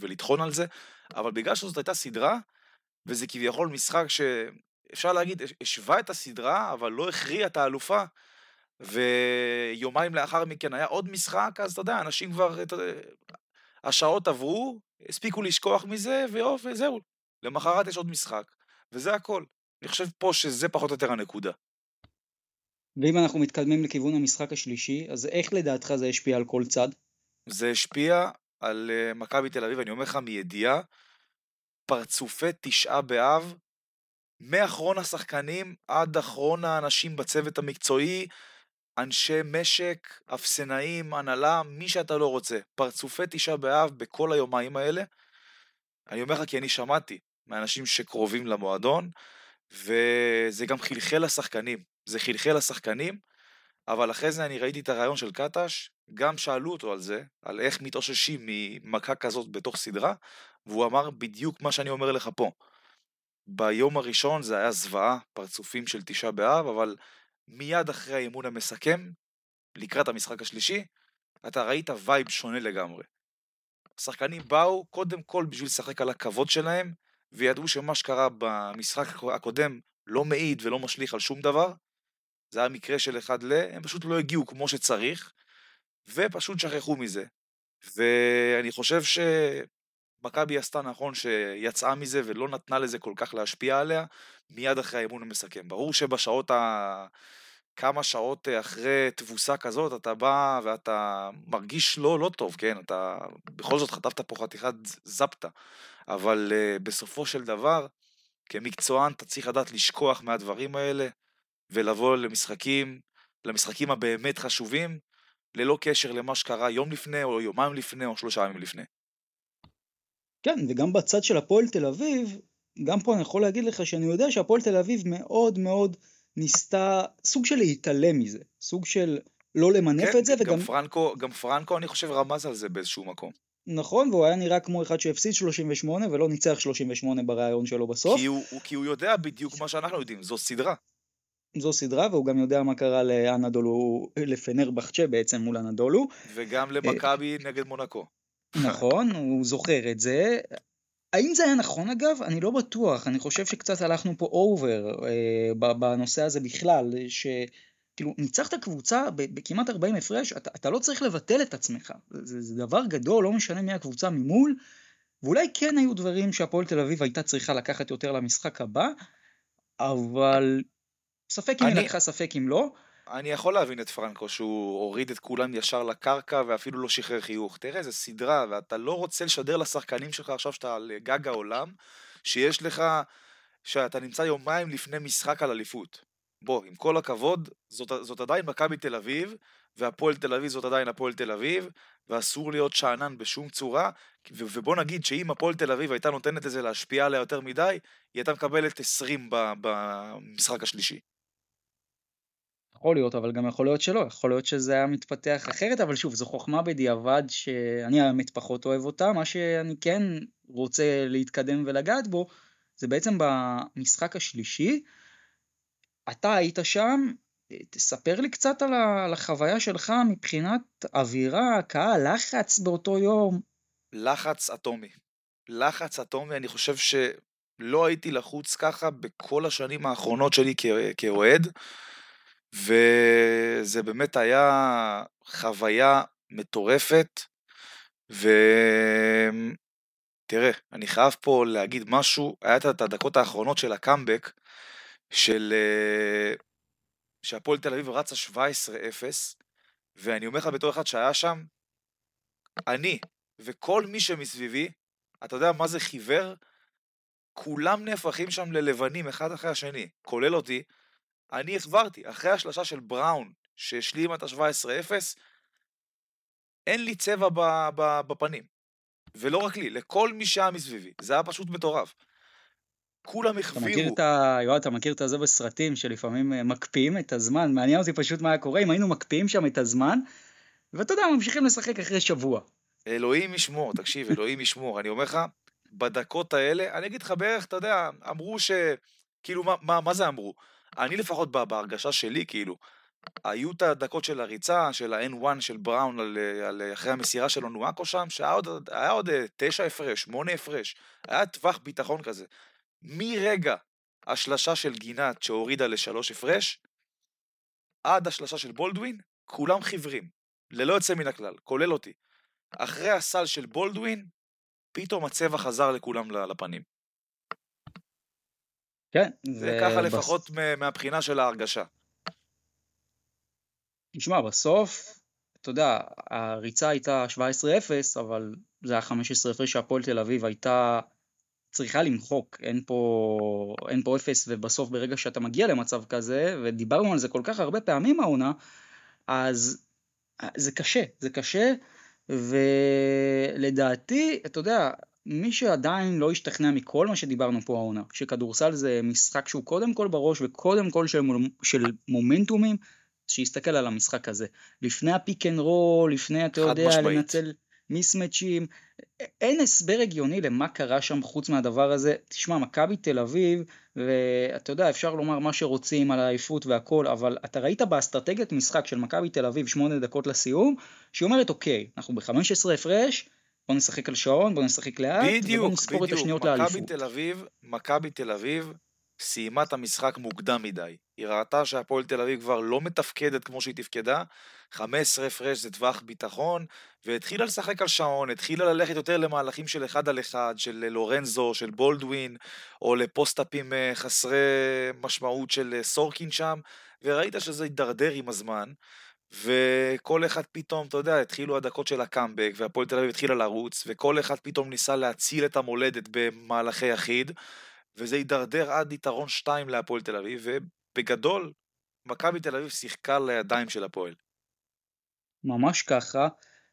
ולטחון על זה, אבל בגלל שזאת הייתה סדרה, וזה כביכול משחק שאפשר להגיד, השווה את הסדרה, אבל לא הכריע את האלופה. ויומיים לאחר מכן היה עוד משחק, אז אתה יודע, אנשים כבר, אתה יודע, השעות עברו, הספיקו לשכוח מזה, ויופי, וזהו. למחרת יש עוד משחק, וזה הכל. אני חושב פה שזה פחות או יותר הנקודה. ואם אנחנו מתקדמים לכיוון המשחק השלישי, אז איך לדעתך זה השפיע על כל צד? זה השפיע על uh, מכבי תל אביב, אני אומר לך מידיעה, פרצופי תשעה באב, מאחרון השחקנים עד אחרון האנשים בצוות המקצועי, אנשי משק, אפסנאים, הנהלה, מי שאתה לא רוצה. פרצופי תשעה באב בכל היומיים האלה. אני אומר לך כי אני שמעתי מאנשים שקרובים למועדון, וזה גם חלחל לשחקנים. זה חלחל לשחקנים, אבל אחרי זה אני ראיתי את הרעיון של קטש, גם שאלו אותו על זה, על איך מתאוששים ממכה כזאת בתוך סדרה, והוא אמר בדיוק מה שאני אומר לך פה. ביום הראשון זה היה זוועה, פרצופים של תשעה באב, אבל מיד אחרי האימון המסכם, לקראת המשחק השלישי, אתה ראית וייב שונה לגמרי. השחקנים באו קודם כל בשביל לשחק על הכבוד שלהם, וידעו שמה שקרה במשחק הקודם לא מעיד ולא משליך על שום דבר, זה היה מקרה של אחד ל... הם פשוט לא הגיעו כמו שצריך, ופשוט שכחו מזה. ואני חושב שמכבי עשתה נכון שיצאה מזה ולא נתנה לזה כל כך להשפיע עליה מיד אחרי האימון המסכם. ברור שבשעות ה... כמה שעות אחרי תבוסה כזאת אתה בא ואתה מרגיש לא לא טוב, כן? אתה בכל זאת חטפת פה חתיכת זפטה, אבל uh, בסופו של דבר, כמקצוען אתה צריך לדעת לשכוח מהדברים האלה ולבוא למשחקים, למשחקים הבאמת חשובים, ללא קשר למה שקרה יום לפני או יומיים לפני או שלושה ימים לפני. כן, וגם בצד של הפועל תל אביב, גם פה אני יכול להגיד לך שאני יודע שהפועל תל אביב מאוד מאוד ניסתה סוג של להתעלם מזה, סוג של לא למנף כן, את זה, גם וגם... פרנקו, גם פרנקו אני חושב רמז על זה באיזשהו מקום. נכון, והוא היה נראה כמו אחד שהפסיד 38 ולא ניצח 38 בריאיון שלו בסוף. כי הוא, הוא, כי הוא יודע בדיוק מה שאנחנו יודעים, זו סדרה. זו סדרה, והוא גם יודע מה קרה לאנדולו, לפנר בחצ'ה בעצם מול אנדולו. וגם למכבי נגד מונקו. נכון, הוא זוכר את זה. האם זה היה נכון אגב? אני לא בטוח, אני חושב שקצת הלכנו פה over אה, בנושא הזה בכלל, שכאילו ניצחת קבוצה בכמעט 40 הפרש, אתה, אתה לא צריך לבטל את עצמך, זה, זה דבר גדול, לא משנה מי הקבוצה ממול, ואולי כן היו דברים שהפועל תל אביב הייתה צריכה לקחת יותר למשחק הבא, אבל ספק אם היא לקחה, ספק אם לא. אני יכול להבין את פרנקו שהוא הוריד את כולם ישר לקרקע ואפילו לא שחרר חיוך. תראה, זו סדרה, ואתה לא רוצה לשדר לשחקנים שלך עכשיו שאתה על גג העולם, שיש לך, שאתה נמצא יומיים לפני משחק על אליפות. בוא, עם כל הכבוד, זאת, זאת עדיין מכבי תל אביב, והפועל תל אביב זאת עדיין הפועל תל אביב, ואסור להיות שאנן בשום צורה, ו- ובוא נגיד שאם הפועל תל אביב הייתה נותנת את זה להשפיע עליה יותר מדי, היא הייתה מקבלת 20 במשחק השלישי. יכול להיות, אבל גם יכול להיות שלא, יכול להיות שזה היה מתפתח אחרת, אבל שוב, זו חוכמה בדיעבד שאני האמת פחות אוהב אותה, מה שאני כן רוצה להתקדם ולגעת בו, זה בעצם במשחק השלישי, אתה היית שם, תספר לי קצת על החוויה שלך מבחינת אווירה, קהל, לחץ באותו יום. לחץ אטומי. לחץ אטומי, אני חושב שלא הייתי לחוץ ככה בכל השנים האחרונות שלי כאוהד. וזה באמת היה חוויה מטורפת, ותראה, אני חייב פה להגיד משהו, היה את הדקות האחרונות של הקאמבק, של... אה, שהפועל תל אביב רצה 17-0, ואני אומר לך בתור אחד שהיה שם, אני וכל מי שמסביבי, אתה יודע מה זה חיוור? כולם נהפכים שם ללבנים אחד אחרי השני, כולל אותי, אני החברתי, אחרי השלושה של בראון, שהשלימה את ה-17-0, אין לי צבע בפנים. ולא רק לי, לכל מי שהיה מסביבי. זה היה פשוט מטורף. כולם החבירו. אתה מכיר את ה... יואב, אתה מכיר את זה בסרטים שלפעמים אה, מקפיאים את הזמן? מעניין אותי פשוט מה היה קורה אם היינו מקפיאים שם את הזמן, ואתה יודע, ממשיכים לשחק אחרי שבוע. אלוהים ישמור, תקשיב, אלוהים ישמור. אני אומר לך, בדקות האלה, אני אגיד לך בערך, אתה יודע, אמרו ש... כאילו, מה, מה, מה זה אמרו? אני לפחות בהרגשה שלי, כאילו, היו את הדקות של הריצה, של ה-N1 של בראון על, על אחרי המסירה של אונואקו שם, שהיה עוד, עוד אה, תשע הפרש, שמונה הפרש, היה טווח ביטחון כזה. מרגע השלשה של גינת שהורידה לשלוש הפרש, עד השלשה של בולדווין, כולם חיוורים, ללא יוצא מן הכלל, כולל אותי. אחרי הסל של בולדווין, פתאום הצבע חזר לכולם לפנים. כן. זה ככה לפחות מהבחינה של ההרגשה. תשמע, בסוף, אתה יודע, הריצה הייתה 17-0, אבל זה היה 15 הפרש שהפועל תל אביב הייתה צריכה למחוק, אין פה, אין פה אפס, ובסוף ברגע שאתה מגיע למצב כזה, ודיברנו על זה כל כך הרבה פעמים העונה, אז זה קשה, זה קשה, ולדעתי, אתה יודע, מי שעדיין לא השתכנע מכל מה שדיברנו פה העונה, שכדורסל זה משחק שהוא קודם כל בראש וקודם כל של, של מומנטומים, שיסתכל על המשחק הזה. לפני ה pick and roll, לפני, אתה יודע, משמעית. לנצל מיסמצ'ים, אין הסבר הגיוני למה קרה שם חוץ מהדבר הזה. תשמע, מכבי תל אביב, ואתה יודע, אפשר לומר מה שרוצים על העייפות והכל, אבל אתה ראית באסטרטגיית משחק של מכבי תל אביב שמונה דקות לסיום, שהיא אומרת, אוקיי, אנחנו ב-15 הפרש, בוא נשחק על שעון, בוא נשחק לאט, בדיוק, ובוא נספור בדיוק. את השניות מכבי לאליפות. תל אביב, מכבי תל אביב סיימה את המשחק מוקדם מדי. היא ראתה שהפועל תל אביב כבר לא מתפקדת כמו שהיא תפקדה, 15 הפרש זה טווח ביטחון, והתחילה לשחק על שעון, התחילה ללכת יותר למהלכים של אחד על אחד, של לורנזו, של בולדווין, או לפוסט-אפים אה, חסרי משמעות של אה, סורקין שם, וראית שזה הידרדר עם הזמן. וכל אחד פתאום, אתה יודע, התחילו הדקות של הקאמבק, והפועל תל אביב התחילה לרוץ, וכל אחד פתאום ניסה להציל את המולדת במהלכי יחיד, וזה הידרדר עד יתרון 2 להפועל תל אביב, ובגדול, מכבי תל אביב שיחקה לידיים של הפועל. ממש ככה,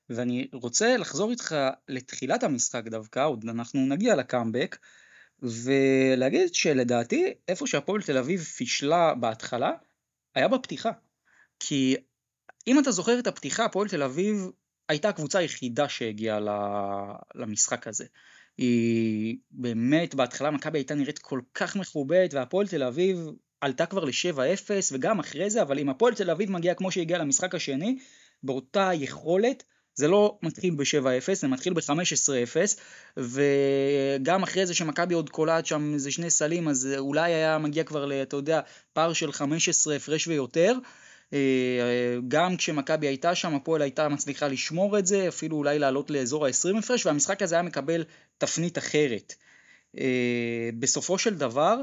ואני רוצה לחזור איתך לתחילת המשחק דווקא, עוד אנחנו נגיע לקאמבק, ולהגיד שלדעתי, איפה שהפועל תל אביב פישלה בהתחלה, היה בפתיחה. כי אם אתה זוכר את הפתיחה, הפועל תל אביב הייתה הקבוצה היחידה שהגיעה למשחק הזה. היא באמת, בהתחלה מכבי הייתה נראית כל כך מכובדת, והפועל תל אביב עלתה כבר ל-7-0, וגם אחרי זה, אבל אם הפועל תל אביב מגיעה כמו שהגיעה למשחק השני, באותה יכולת, זה לא מתחיל ב-7-0, זה מתחיל ב-15-0, וגם אחרי זה שמכבי עוד קולעת שם איזה שני סלים, אז אולי היה מגיע כבר, אתה יודע, פער של 15 הפרש ויותר. אה, גם כשמכבי הייתה שם, הפועל הייתה מצליחה לשמור את זה, אפילו אולי לעלות לאזור ה-20 הפרש, והמשחק הזה היה מקבל תפנית אחרת. אה, בסופו של דבר,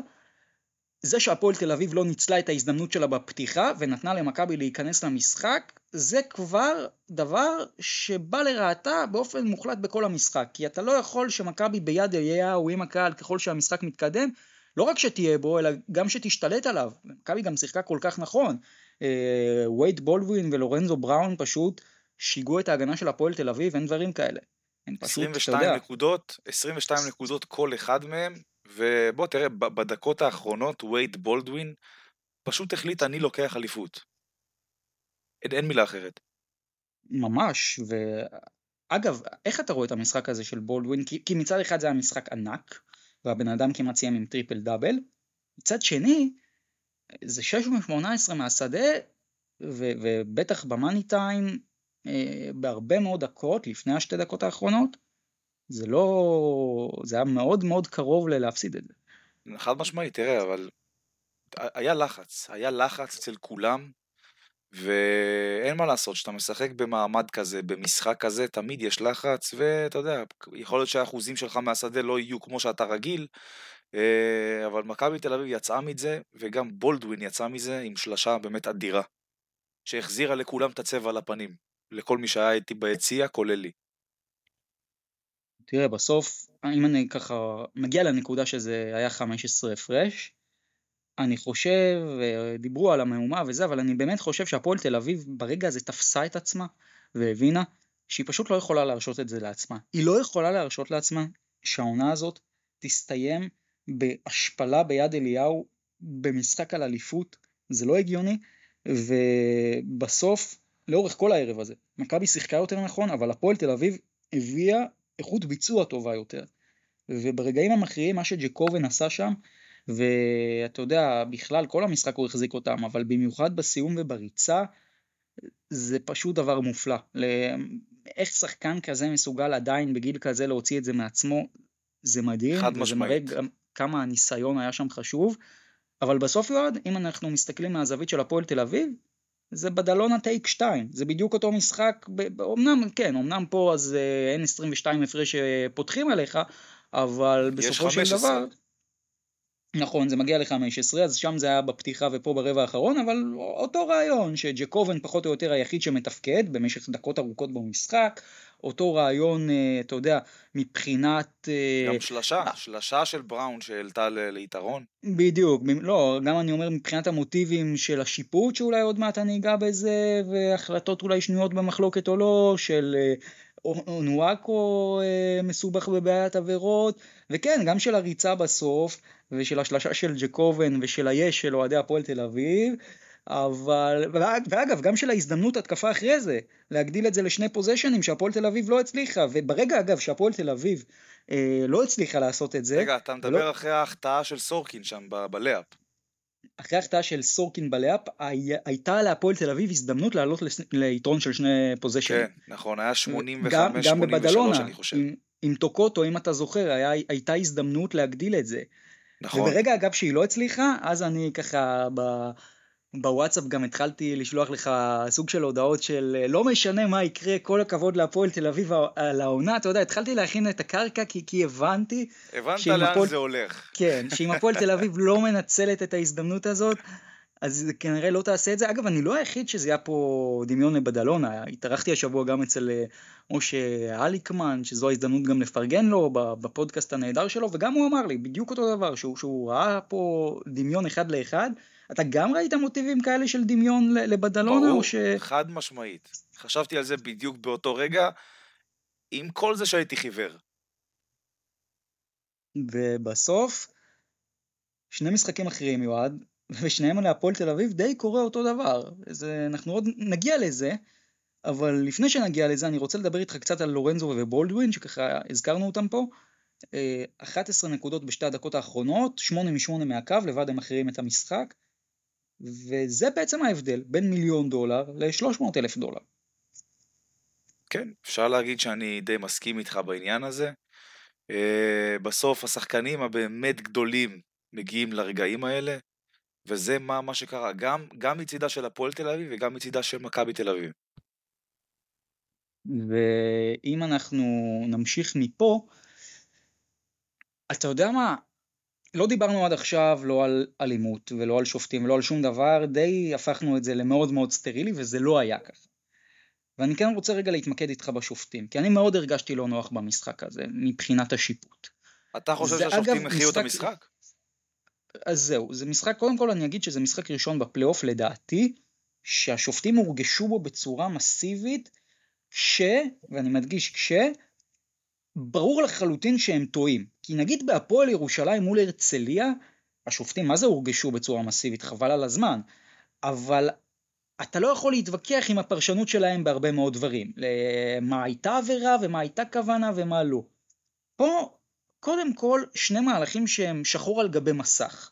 זה שהפועל תל אביב לא ניצלה את ההזדמנות שלה בפתיחה ונתנה למכבי להיכנס למשחק, זה כבר דבר שבא לרעתה באופן מוחלט בכל המשחק. כי אתה לא יכול שמכבי ביד אליהו עם הקהל ככל שהמשחק מתקדם, לא רק שתהיה בו, אלא גם שתשתלט עליו. מכבי גם שיחקה כל כך נכון. אה, וייד בולדווין ולורנזו בראון פשוט שיגעו את ההגנה של הפועל תל אביב, אין דברים כאלה. הם פשוט, אתה 22 יודע, נקודות, 22 נקודות כל אחד מהם, ובוא תראה, בדקות האחרונות וייד בולדווין פשוט החליט אני לוקח אליפות. אין, אין מילה אחרת. ממש, ואגב, איך אתה רואה את המשחק הזה של בולדווין? כי, כי מצד אחד זה היה משחק ענק, והבן אדם כמעט סיים עם triple double, מצד שני, זה 6 מ-18 מהשדה, ו- ובטח ב money time, אה, בהרבה מאוד דקות, לפני השתי דקות האחרונות, זה לא... זה היה מאוד מאוד קרוב ללהפסיד את זה. חד משמעית, תראה, אבל היה לחץ, היה לחץ אצל כולם, ואין מה לעשות, כשאתה משחק במעמד כזה, במשחק כזה, תמיד יש לחץ, ואתה יודע, יכול להיות שהאחוזים שלך מהשדה לא יהיו כמו שאתה רגיל, אבל מכבי תל אביב יצאה מזה, וגם בולדווין יצא מזה עם שלשה באמת אדירה, שהחזירה לכולם את הצבע על הפנים, לכל מי שהיה איתי ביציע, כולל לי. תראה, בסוף, אם אני ככה מגיע לנקודה שזה היה 15 הפרש, אני חושב, אה, דיברו על המהומה וזה, אבל אני באמת חושב שהפועל תל אביב ברגע הזה תפסה את עצמה והבינה שהיא פשוט לא יכולה להרשות את זה לעצמה. היא לא יכולה להרשות לעצמה שהעונה הזאת תסתיים בהשפלה ביד אליהו במשחק על אליפות, זה לא הגיוני, ובסוף, לאורך כל הערב הזה, מכבי שיחקה יותר נכון, אבל הפועל תל אביב הביאה איכות ביצוע טובה יותר. וברגעים המכריעים, מה שג'קובן עשה שם, ואתה יודע, בכלל כל המשחק הוא החזיק אותם, אבל במיוחד בסיום ובריצה, זה פשוט דבר מופלא. איך שחקן כזה מסוגל עדיין בגיל כזה להוציא את זה מעצמו, זה מדהים, חד משמעית. גם כמה הניסיון היה שם חשוב, אבל בסוף יועד, אם אנחנו מסתכלים מהזווית של הפועל תל אביב, זה בדלונה טייק 2, זה בדיוק אותו משחק, אמנם, כן, אמנם פה אז אה, אין 22 הפרש שפותחים עליך, אבל בסופו של 15. דבר, נכון, זה מגיע ל-15, אז שם זה היה בפתיחה ופה ברבע האחרון, אבל אותו רעיון, שג'קובן פחות או יותר היחיד שמתפקד במשך דקות ארוכות במשחק, אותו רעיון, אה, אתה יודע, מבחינת... אה, גם שלשה, שלשה של בראון שהעלתה ליתרון. בדיוק, לא, גם אני אומר מבחינת המוטיבים של השיפוט, שאולי עוד מעט אני אגע בזה, והחלטות אולי שנויות במחלוקת או לא, של אה, או- אונואקו מסובך בבעיית עבירות, וכן, גם של הריצה בסוף, ושל השלשה של ג'קובן ושל היש של אוהדי הפועל תל אביב, אבל, ואג- ואגב, גם של ההזדמנות התקפה אחרי זה, להגדיל את זה לשני פוזיישנים שהפועל תל אביב לא הצליחה, וברגע אגב שהפועל תל אביב אה, לא הצליחה לעשות את זה, רגע, אתה ולא- מדבר אחרי ההחטאה של סורקין שם בלאפ. אחרי ההחטאה של סורקין בלאפ, הייתה להפועל תל אביב הזדמנות לעלות ליתרון של שני פוזיישנים. כן, נכון, היה 85, 83 אני חושב. עם, עם טוקוטו, אם אתה זוכר, היה, הייתה הזדמנות להגדיל את זה. נכון. וברגע אגב שהיא לא הצליחה, אז אני ככה ב... בוואטסאפ גם התחלתי לשלוח לך סוג של הודעות של לא משנה מה יקרה, כל הכבוד להפועל תל אביב על העונה, אתה יודע, התחלתי להכין את הקרקע כי, כי הבנתי... הבנת לאן הפועל... זה הולך. כן, שאם הפועל תל אביב לא מנצלת את ההזדמנות הזאת, אז כנראה לא תעשה את זה. אגב, אני לא היחיד שזה היה פה דמיון לבדלונה, התארחתי השבוע גם אצל אה, משה אליקמן, שזו ההזדמנות גם לפרגן לו בפודקאסט הנהדר שלו, וגם הוא אמר לי בדיוק אותו דבר, שהוא, שהוא ראה פה דמיון אחד לאחד. אתה גם ראית מוטיבים כאלה של דמיון לבדלונה? ברור, ש... חד משמעית. חשבתי על זה בדיוק באותו רגע, עם כל זה שהייתי חיוור. ובסוף, שני משחקים אחרים, יועד, ושניהם על הפועל תל אביב די קורה אותו דבר. זה, אנחנו עוד נגיע לזה, אבל לפני שנגיע לזה אני רוצה לדבר איתך קצת על לורנזו ובולדווין, שככה הזכרנו אותם פה. 11 אה, נקודות בשתי הדקות האחרונות, 8 מ-8 מהקו, לבד הם מכריעים את המשחק. וזה בעצם ההבדל בין מיליון דולר ל-300 אלף דולר. כן, אפשר להגיד שאני די מסכים איתך בעניין הזה. Uh, בסוף השחקנים הבאמת גדולים מגיעים לרגעים האלה, וזה מה, מה שקרה, גם, גם מצידה של הפועל תל אביב וגם מצידה של מכבי תל אביב. ואם אנחנו נמשיך מפה, אתה יודע מה, לא דיברנו עד עכשיו לא על אלימות ולא על שופטים ולא על שום דבר, די הפכנו את זה למאוד מאוד סטרילי וזה לא היה ככה. ואני כן רוצה רגע להתמקד איתך בשופטים, כי אני מאוד הרגשתי לא נוח במשחק הזה, מבחינת השיפוט. אתה חושב שהשופטים הכריעו את המשחק? אז זהו, זה משחק, קודם כל אני אגיד שזה משחק ראשון בפלייאוף לדעתי, שהשופטים הורגשו בו בצורה מסיבית, כש, ואני מדגיש כש, ברור לחלוטין שהם טועים. כי נגיד בהפועל ירושלים מול הרצליה, השופטים מה זה הורגשו בצורה מסיבית, חבל על הזמן. אבל אתה לא יכול להתווכח עם הפרשנות שלהם בהרבה מאוד דברים. למה הייתה עבירה ומה הייתה כוונה ומה לא. פה, קודם כל, שני מהלכים שהם שחור על גבי מסך.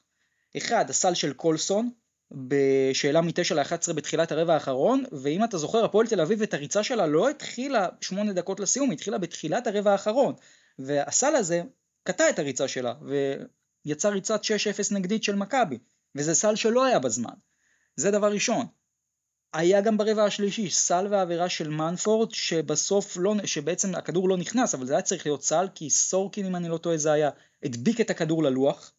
אחד, הסל של קולסון, בשאלה מ-9 ל-11 בתחילת הרבע האחרון, ואם אתה זוכר, הפועל תל אביב את הריצה שלה לא התחילה שמונה דקות לסיום, היא התחילה בתחילת הרבע האחרון. והסל הזה קטע את הריצה שלה, ויצר ריצת 6-0 נגדית של מכבי, וזה סל שלא היה בזמן. זה דבר ראשון. היה גם ברבע השלישי סל ועבירה של מנפורד שבסוף לא, שבעצם הכדור לא נכנס אבל זה היה צריך להיות סל כי סורקין אם אני לא טועה זה היה הדביק את הכדור ללוח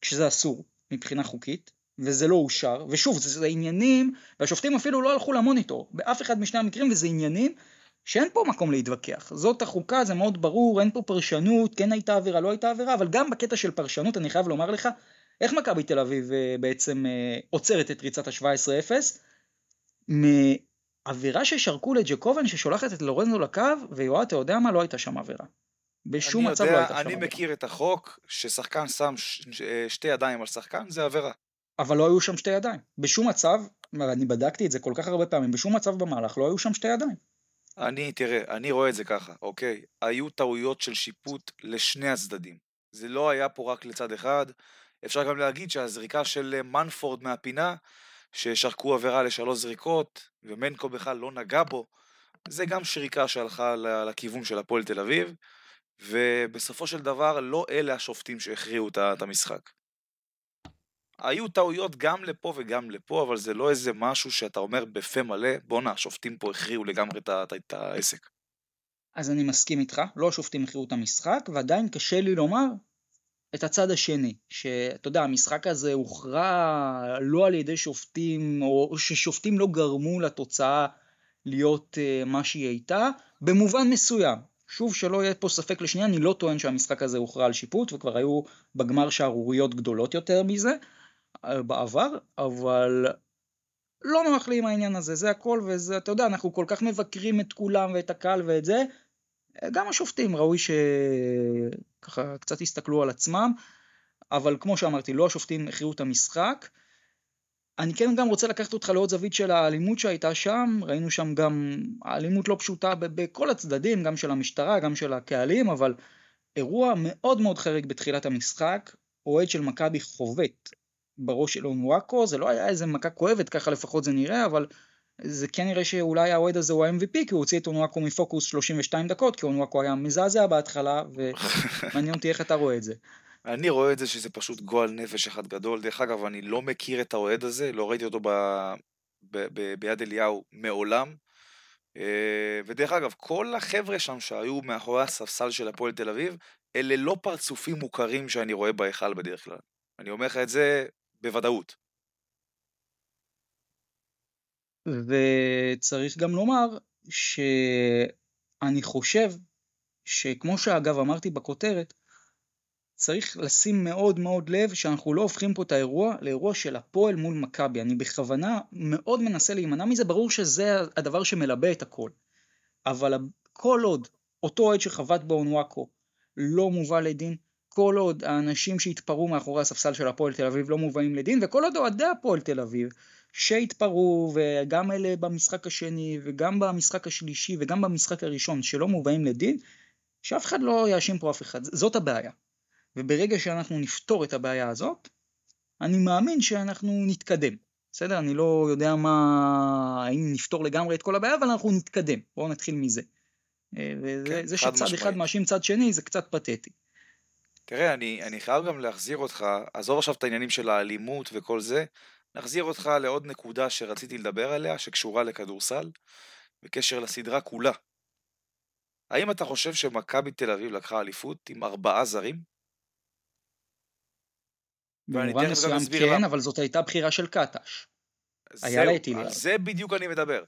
כשזה אסור מבחינה חוקית וזה לא אושר, ושוב, זה, זה עניינים, והשופטים אפילו לא הלכו למוניטור, באף אחד משני המקרים, וזה עניינים שאין פה מקום להתווכח. זאת החוקה, זה מאוד ברור, אין פה פרשנות, כן הייתה עבירה, לא הייתה עבירה, אבל גם בקטע של פרשנות, אני חייב לומר לך, איך מכבי תל אביב אה, בעצם אה, עוצרת את ריצת ה-17-0? מעבירה ששרקו לג'קובן ששולחת את לורנזו לקו, ויואב, אתה יודע מה? לא הייתה שם עבירה. בשום מצב יודע, לא הייתה שם עבירה. אני מכיר את החוק, ששחקן שם ש... שתי ידיים על שחקן, זה עבירה. אבל לא היו שם שתי ידיים. בשום מצב, אני בדקתי את זה כל כך הרבה פעמים, בשום מצב במהלך לא היו שם שתי ידיים. אני, תראה, אני רואה את זה ככה, אוקיי? היו טעויות של שיפוט לשני הצדדים. זה לא היה פה רק לצד אחד. אפשר גם להגיד שהזריקה של אה, מנפורד מהפינה, ששרקו עבירה לשלוש זריקות, ומנקו בכלל לא נגע בו, זה גם שריקה שהלכה לכיוון של הפועל תל אביב, ובסופו של דבר לא אלה השופטים שהכריעו את המשחק. היו טעויות גם לפה וגם לפה, אבל זה לא איזה משהו שאתה אומר בפה מלא, בואנה, השופטים פה הכריעו לגמרי את העסק. אז אני מסכים איתך, לא השופטים הכריעו את המשחק, ועדיין קשה לי לומר את הצד השני, שאתה יודע, המשחק הזה הוכרע לא על ידי שופטים, או ששופטים לא גרמו לתוצאה להיות uh, מה שהיא הייתה, במובן מסוים. שוב, שלא יהיה פה ספק לשנייה, אני לא טוען שהמשחק הזה הוכרע על שיפוט, וכבר היו בגמר שערוריות גדולות יותר מזה, בעבר, אבל לא נוח לי עם העניין הזה, זה הכל, וזה, אתה יודע, אנחנו כל כך מבקרים את כולם ואת הקהל ואת זה, גם השופטים ראוי שככה קצת יסתכלו על עצמם, אבל כמו שאמרתי, לא השופטים הכריעו את המשחק. אני כן גם רוצה לקחת אותך לעוד זווית של האלימות שהייתה שם, ראינו שם גם אלימות לא פשוטה בכל הצדדים, גם של המשטרה, גם של הקהלים, אבל אירוע מאוד מאוד חריג בתחילת המשחק, אוהד של מכבי חובט בראש של אונוואקו, זה לא היה איזה מכה כואבת, ככה לפחות זה נראה, אבל זה כן נראה שאולי האוהד הזה הוא ה-MVP, כי הוא הוציא את אונוואקו מפוקוס 32 דקות, כי אונוואקו היה מזעזע בהתחלה, ומעניין אותי איך אתה רואה את זה. אני רואה את זה שזה פשוט גועל נפש אחד גדול. דרך אגב, אני לא מכיר את האוהד הזה, לא ראיתי אותו ב... ב... ב... ביד אליהו מעולם. אה, ודרך אגב, כל החבר'ה שם שהיו מאחורי הספסל של הפועל תל אביב, אלה לא פרצופים מוכרים שאני רואה בהיכל בדרך כלל. אני אומר לך את זה בוודאות. וצריך גם לומר שאני חושב שכמו שאגב אמרתי בכותרת, צריך לשים מאוד מאוד לב שאנחנו לא הופכים פה את האירוע לאירוע של הפועל מול מכבי. אני בכוונה מאוד מנסה להימנע מזה, ברור שזה הדבר שמלבה את הכל. אבל כל עוד אותו אוהד שחבט באונוואקו לא מובא לדין, כל עוד האנשים שהתפרעו מאחורי הספסל של הפועל תל אביב לא מובאים לדין, וכל עוד אוהדי הפועל תל אביב שהתפרעו, וגם אלה במשחק השני, וגם במשחק השלישי, וגם במשחק הראשון, שלא מובאים לדין, שאף אחד לא יאשים פה אף אחד. זאת הבעיה. וברגע שאנחנו נפתור את הבעיה הזאת, אני מאמין שאנחנו נתקדם. בסדר? אני לא יודע מה, האם נפתור לגמרי את כל הבעיה, אבל אנחנו נתקדם. בואו נתחיל מזה. אה, וזה כן, שצד. אחד מאשים צד שני זה קצת פתטי. תראה, אני, אני חייב גם להחזיר אותך, עזוב עכשיו את העניינים של האלימות וכל זה, נחזיר אותך לעוד נקודה שרציתי לדבר עליה, שקשורה לכדורסל, בקשר לסדרה כולה. האם אתה חושב שמכבי תל אביב לקחה אליפות עם ארבעה זרים? במובן מסוים כן, למה. אבל זאת הייתה בחירה של קטש. היה לה את איליארד. זה בדיוק אני מדבר.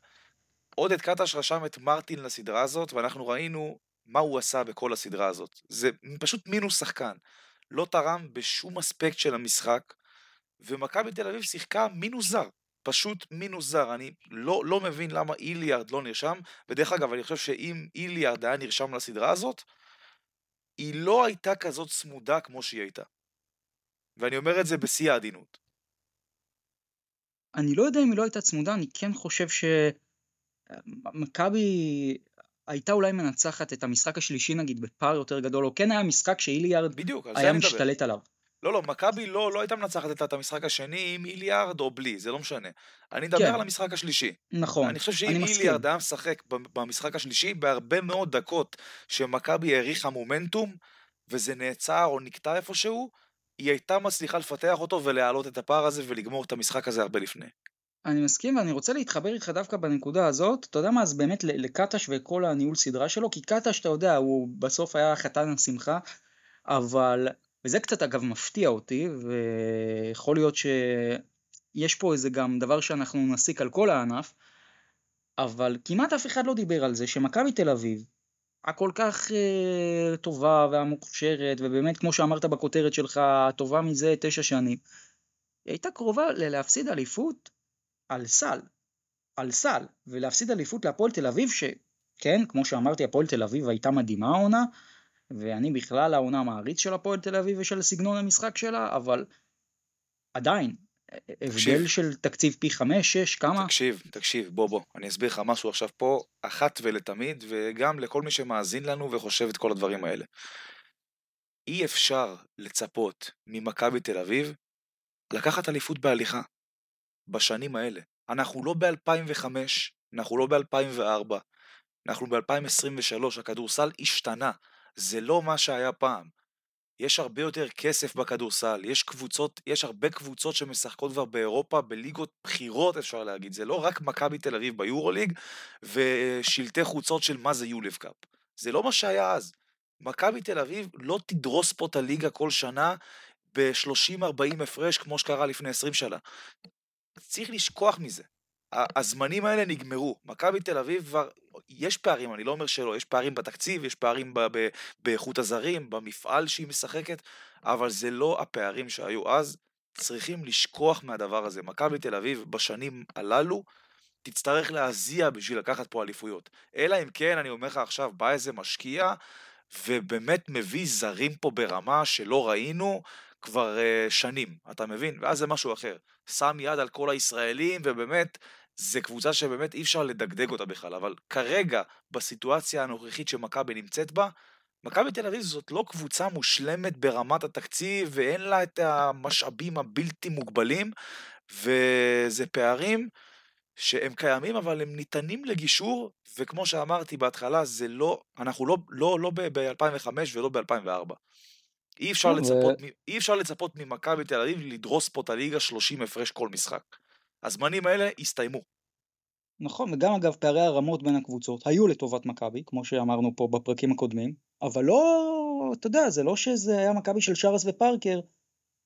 עודד קטש רשם את מרטין לסדרה הזאת, ואנחנו ראינו מה הוא עשה בכל הסדרה הזאת. זה פשוט מינוס שחקן. לא תרם בשום אספקט של המשחק, ומכבי תל אביב שיחקה מינוס זר. פשוט מינוס זר. אני לא, לא מבין למה איליארד לא נרשם, ודרך אגב, אני חושב שאם איליארד היה נרשם לסדרה הזאת, היא לא הייתה כזאת צמודה כמו שהיא הייתה. ואני אומר את זה בשיא העדינות. אני לא יודע אם היא לא הייתה צמודה, אני כן חושב שמכבי הייתה אולי מנצחת את המשחק השלישי נגיד בפער יותר גדול, או כן היה משחק שאיליארד בדיוק, היה משתלט עליו. לא, לא, מכבי לא, לא הייתה מנצחת את המשחק השני עם איליארד או בלי, זה לא משנה. אני מדבר כן. על המשחק השלישי. נכון, אני חושב שאם איליארד היה משחק במשחק השלישי, בהרבה מאוד דקות שמכבי האריכה מומנטום, וזה נעצר או נקטע איפשהו, היא הייתה מצליחה לפתח אותו ולהעלות את הפער הזה ולגמור את המשחק הזה הרבה לפני. אני מסכים ואני רוצה להתחבר איתך דווקא בנקודה הזאת, אתה יודע מה, אז באמת לקטש וכל הניהול סדרה שלו, כי קטש אתה יודע, הוא בסוף היה חתן השמחה, אבל, וזה קצת אגב מפתיע אותי, ויכול להיות שיש פה איזה גם דבר שאנחנו נסיק על כל הענף, אבל כמעט אף אחד לא דיבר על זה שמכבי תל אביב, הכל כך uh, טובה והמוכשרת, ובאמת כמו שאמרת בכותרת שלך, הטובה מזה תשע שנים, היא הייתה קרובה ללהפסיד אליפות על סל, על סל, ולהפסיד אליפות להפועל תל אביב, שכן, כמו שאמרתי, הפועל תל אביב הייתה מדהימה העונה, ואני בכלל העונה מעריץ של הפועל תל אביב ושל סגנון המשחק שלה, אבל עדיין, הבדל של תקציב פי חמש, שש, כמה? תקשיב, תקשיב, בוא בוא, אני אסביר לך משהו עכשיו פה, אחת ולתמיד, וגם לכל מי שמאזין לנו וחושב את כל הדברים האלה. אי אפשר לצפות ממכבי תל אביב לקחת אליפות בהליכה, בשנים האלה. אנחנו לא ב-2005, אנחנו לא ב-2004, אנחנו ב-2023, הכדורסל השתנה, זה לא מה שהיה פעם. יש הרבה יותר כסף בכדורסל, יש קבוצות, יש הרבה קבוצות שמשחקות כבר באירופה בליגות בחירות אפשר להגיד, זה לא רק מכבי תל אביב ביורוליג ושלטי חוצות של מה זה יוליב קאפ, זה לא מה שהיה אז. מכבי תל אביב לא תדרוס פה את הליגה כל שנה ב-30-40 הפרש כמו שקרה לפני 20 שנה. צריך לשכוח מזה. הזמנים האלה נגמרו. מכבי תל אביב כבר, יש פערים, אני לא אומר שלא, יש פערים בתקציב, יש פערים באיכות הזרים, במפעל שהיא משחקת, אבל זה לא הפערים שהיו אז. צריכים לשכוח מהדבר הזה. מכבי תל אביב בשנים הללו תצטרך להזיע בשביל לקחת פה אליפויות. אלא אם כן, אני אומר לך עכשיו, בא איזה משקיע ובאמת מביא זרים פה ברמה שלא ראינו, כבר uh, שנים, אתה מבין? ואז זה משהו אחר. שם יד על כל הישראלים, ובאמת, זה קבוצה שבאמת אי אפשר לדגדג אותה בכלל, אבל כרגע, בסיטואציה הנוכחית שמכבי נמצאת בה, מכבי תל אביב זאת לא קבוצה מושלמת ברמת התקציב, ואין לה את המשאבים הבלתי מוגבלים, וזה פערים שהם קיימים, אבל הם ניתנים לגישור, וכמו שאמרתי בהתחלה, זה לא, אנחנו לא, לא, לא ב-2005 ולא ב-2004. אי אפשר, לצפות, ו... אי אפשר לצפות ממכבי תל אביב לדרוס פה את הליגה 30 הפרש כל משחק. הזמנים האלה הסתיימו. נכון, וגם אגב פערי הרמות בין הקבוצות היו לטובת מכבי, כמו שאמרנו פה בפרקים הקודמים, אבל לא, אתה יודע, זה לא שזה היה מכבי של שרס ופארקר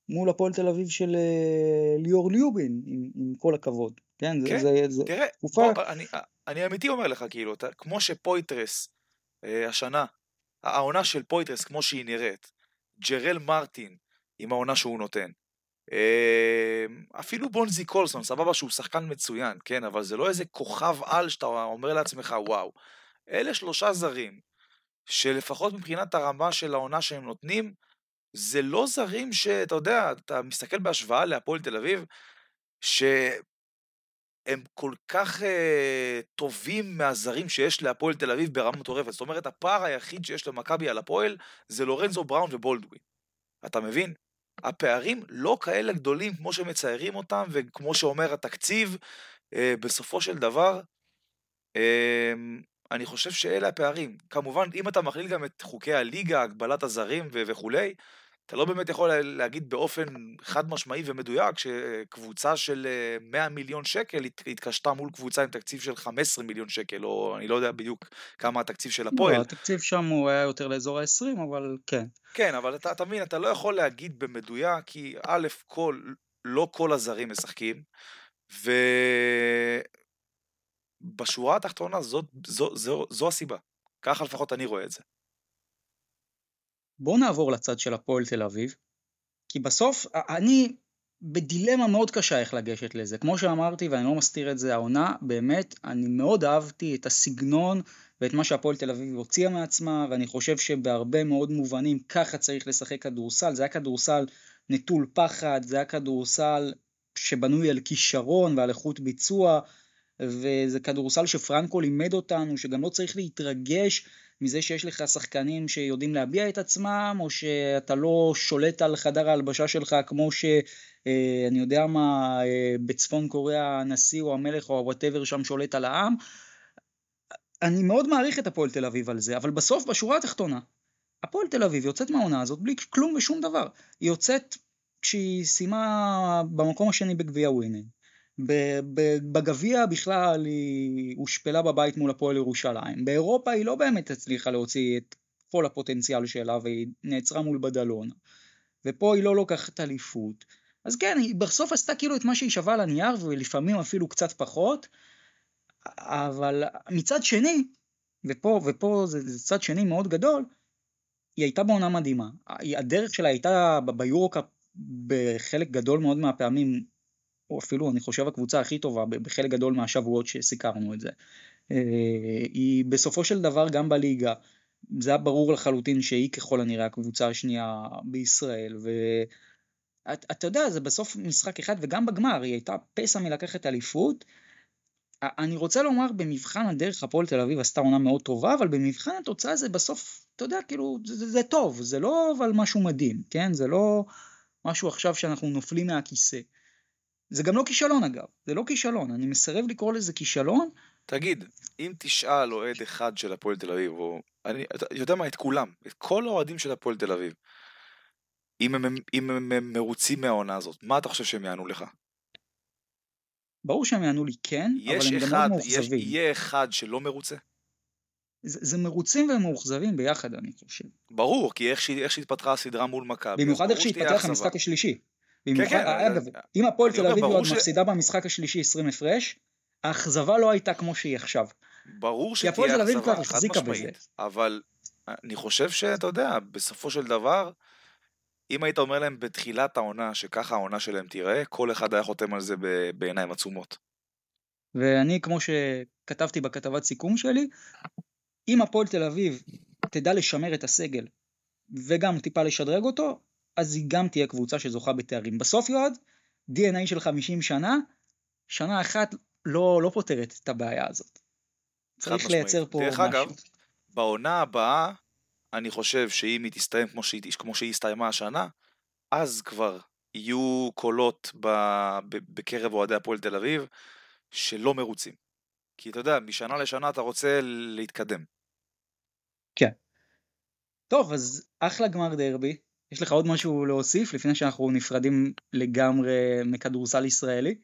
מול הפועל תל אביב של uh, ליאור ליובין, עם, עם כל הכבוד. כן, כן זה, זה, תראה, תקופה... בוא, אני, אני אמיתי אומר לך, כאילו, אתה, כמו שפויטרס אה, השנה, העונה של פויטרס כמו שהיא נראית, ג'רל מרטין עם העונה שהוא נותן, אה, אפילו בונזי קולסון, סבבה שהוא שחקן מצוין, כן, אבל זה לא איזה כוכב על שאתה אומר לעצמך, וואו. אלה שלושה זרים, שלפחות מבחינת הרמה של העונה שהם נותנים, זה לא זרים שאתה יודע, אתה מסתכל בהשוואה להפועל תל אביב, שהם כל כך אה, טובים מהזרים שיש להפועל תל אביב ברמה מטורפת. זאת אומרת, הפער היחיד שיש למכבי על הפועל זה לורנזו בראון ובולדווין. אתה מבין? הפערים לא כאלה גדולים כמו שמציירים אותם, וכמו שאומר התקציב, אה, בסופו של דבר, אה, אני חושב שאלה הפערים. כמובן, אם אתה מכליל גם את חוקי הליגה, הגבלת הזרים ו- וכולי, אתה לא באמת יכול להגיד באופן חד משמעי ומדויק שקבוצה של 100 אה, מיליון שקל התקשתה מול קבוצה עם תקציב של 15 מיליון שקל, או אני לא יודע בדיוק כמה התקציב של הפועל. לא, התקציב שם הוא היה יותר לאזור ה-20, אבל כן. כן, אבל אתה, אתה מבין, אתה לא יכול להגיד במדויק, כי א', כל, לא כל הזרים משחקים, ובשורה התחתונה זאת, זו, זו, זו הסיבה. ככה לפחות אני רואה את זה. בואו נעבור לצד של הפועל תל אביב, כי בסוף אני בדילמה מאוד קשה איך לגשת לזה. כמו שאמרתי, ואני לא מסתיר את זה, העונה, באמת, אני מאוד אהבתי את הסגנון ואת מה שהפועל תל אביב הוציאה מעצמה, ואני חושב שבהרבה מאוד מובנים ככה צריך לשחק כדורסל. זה היה כדורסל נטול פחד, זה היה כדורסל שבנוי על כישרון ועל איכות ביצוע, וזה כדורסל שפרנקו לימד אותנו, שגם לא צריך להתרגש מזה שיש לך שחקנים שיודעים להביע את עצמם, או שאתה לא שולט על חדר ההלבשה שלך כמו ש... אה, אני יודע מה, אה, בצפון קוריאה הנשיא או המלך או הוואטאבר שם שולט על העם. אני מאוד מעריך את הפועל תל אביב על זה, אבל בסוף, בשורה התחתונה, הפועל תל אביב יוצאת מהעונה הזאת בלי כלום ושום דבר. היא יוצאת כשהיא סיימה במקום השני בגביע ווינן. בגביע בכלל היא הושפלה בבית מול הפועל ירושלים. באירופה היא לא באמת הצליחה להוציא את כל הפוטנציאל שלה והיא נעצרה מול בדלונה. ופה היא לא לוקחת אליפות. אז כן, היא בסוף עשתה כאילו את מה שהיא שווה על הנייר ולפעמים אפילו קצת פחות, אבל מצד שני, ופה, ופה זה, זה צד שני מאוד גדול, היא הייתה בעונה מדהימה. הדרך שלה הייתה ביורוקאפ בחלק גדול מאוד מהפעמים או אפילו אני חושב הקבוצה הכי טובה בחלק גדול מהשבועות שסיקרנו את זה. אה, היא בסופו של דבר גם בליגה, זה היה ברור לחלוטין שהיא ככל הנראה הקבוצה השנייה בישראל, ואתה יודע, זה בסוף משחק אחד, וגם בגמר היא הייתה פסע מלקחת אליפות. אני רוצה לומר, במבחן הדרך הפועל תל אביב עשתה עונה מאוד טובה, אבל במבחן התוצאה זה בסוף, אתה יודע, כאילו, זה, זה טוב, זה לא אבל משהו מדהים, כן? זה לא משהו עכשיו שאנחנו נופלים מהכיסא. זה גם לא כישלון אגב, זה לא כישלון, אני מסרב לקרוא לזה כישלון. תגיד, אם תשאל אוהד אחד של הפועל תל אביב, או אני, אתה יודע מה, את כולם, את כל האוהדים של הפועל תל אביב, אם הם, אם הם מרוצים מהעונה הזאת, מה אתה חושב שהם יענו לך? ברור שהם יענו לי כן, אבל הם אחד, גם לא מאוכזבים. יש, יהיה אחד שלא מרוצה? זה, זה מרוצים והם מאוכזבים ביחד, אני חושב. ברור, כי איך שהתפתחה הסדרה מול מכבי. במיוחד איך שהתפתח המשחק השלישי. כן, כן, אגב, אם הפועל תל אביב עוד. מפסידה במשחק השלישי 20 הפרש, האכזבה לא הייתה כמו שהיא עכשיו. ברור שתהיה אכזבה, כי הפועל תל אביב כבר החזיקה בזה. אבל אני חושב שאתה יודע, בסופו של דבר, אם היית אומר להם בתחילת העונה שככה העונה שלהם תיראה, כל אחד היה חותם על זה בעיניים עצומות. ואני, כמו שכתבתי בכתבת סיכום שלי, אם הפועל תל אביב תדע לשמר את הסגל וגם טיפה לשדרג אותו, אז היא גם תהיה קבוצה שזוכה בתארים. בסוף יועד, DNA של 50 שנה, שנה אחת לא, לא פותרת את הבעיה הזאת. צריך לייצר פה דרך משהו. דרך אגב, בעונה הבאה, אני חושב שאם היא תסתיים כמו שהיא, כמו שהיא הסתיימה השנה, אז כבר יהיו קולות ב, ב, בקרב אוהדי הפועל תל אביב שלא מרוצים. כי אתה יודע, משנה לשנה אתה רוצה להתקדם. כן. טוב, אז אחלה גמר דרבי. יש לך עוד משהו להוסיף לפני שאנחנו נפרדים לגמרי מכדורסל ישראלי?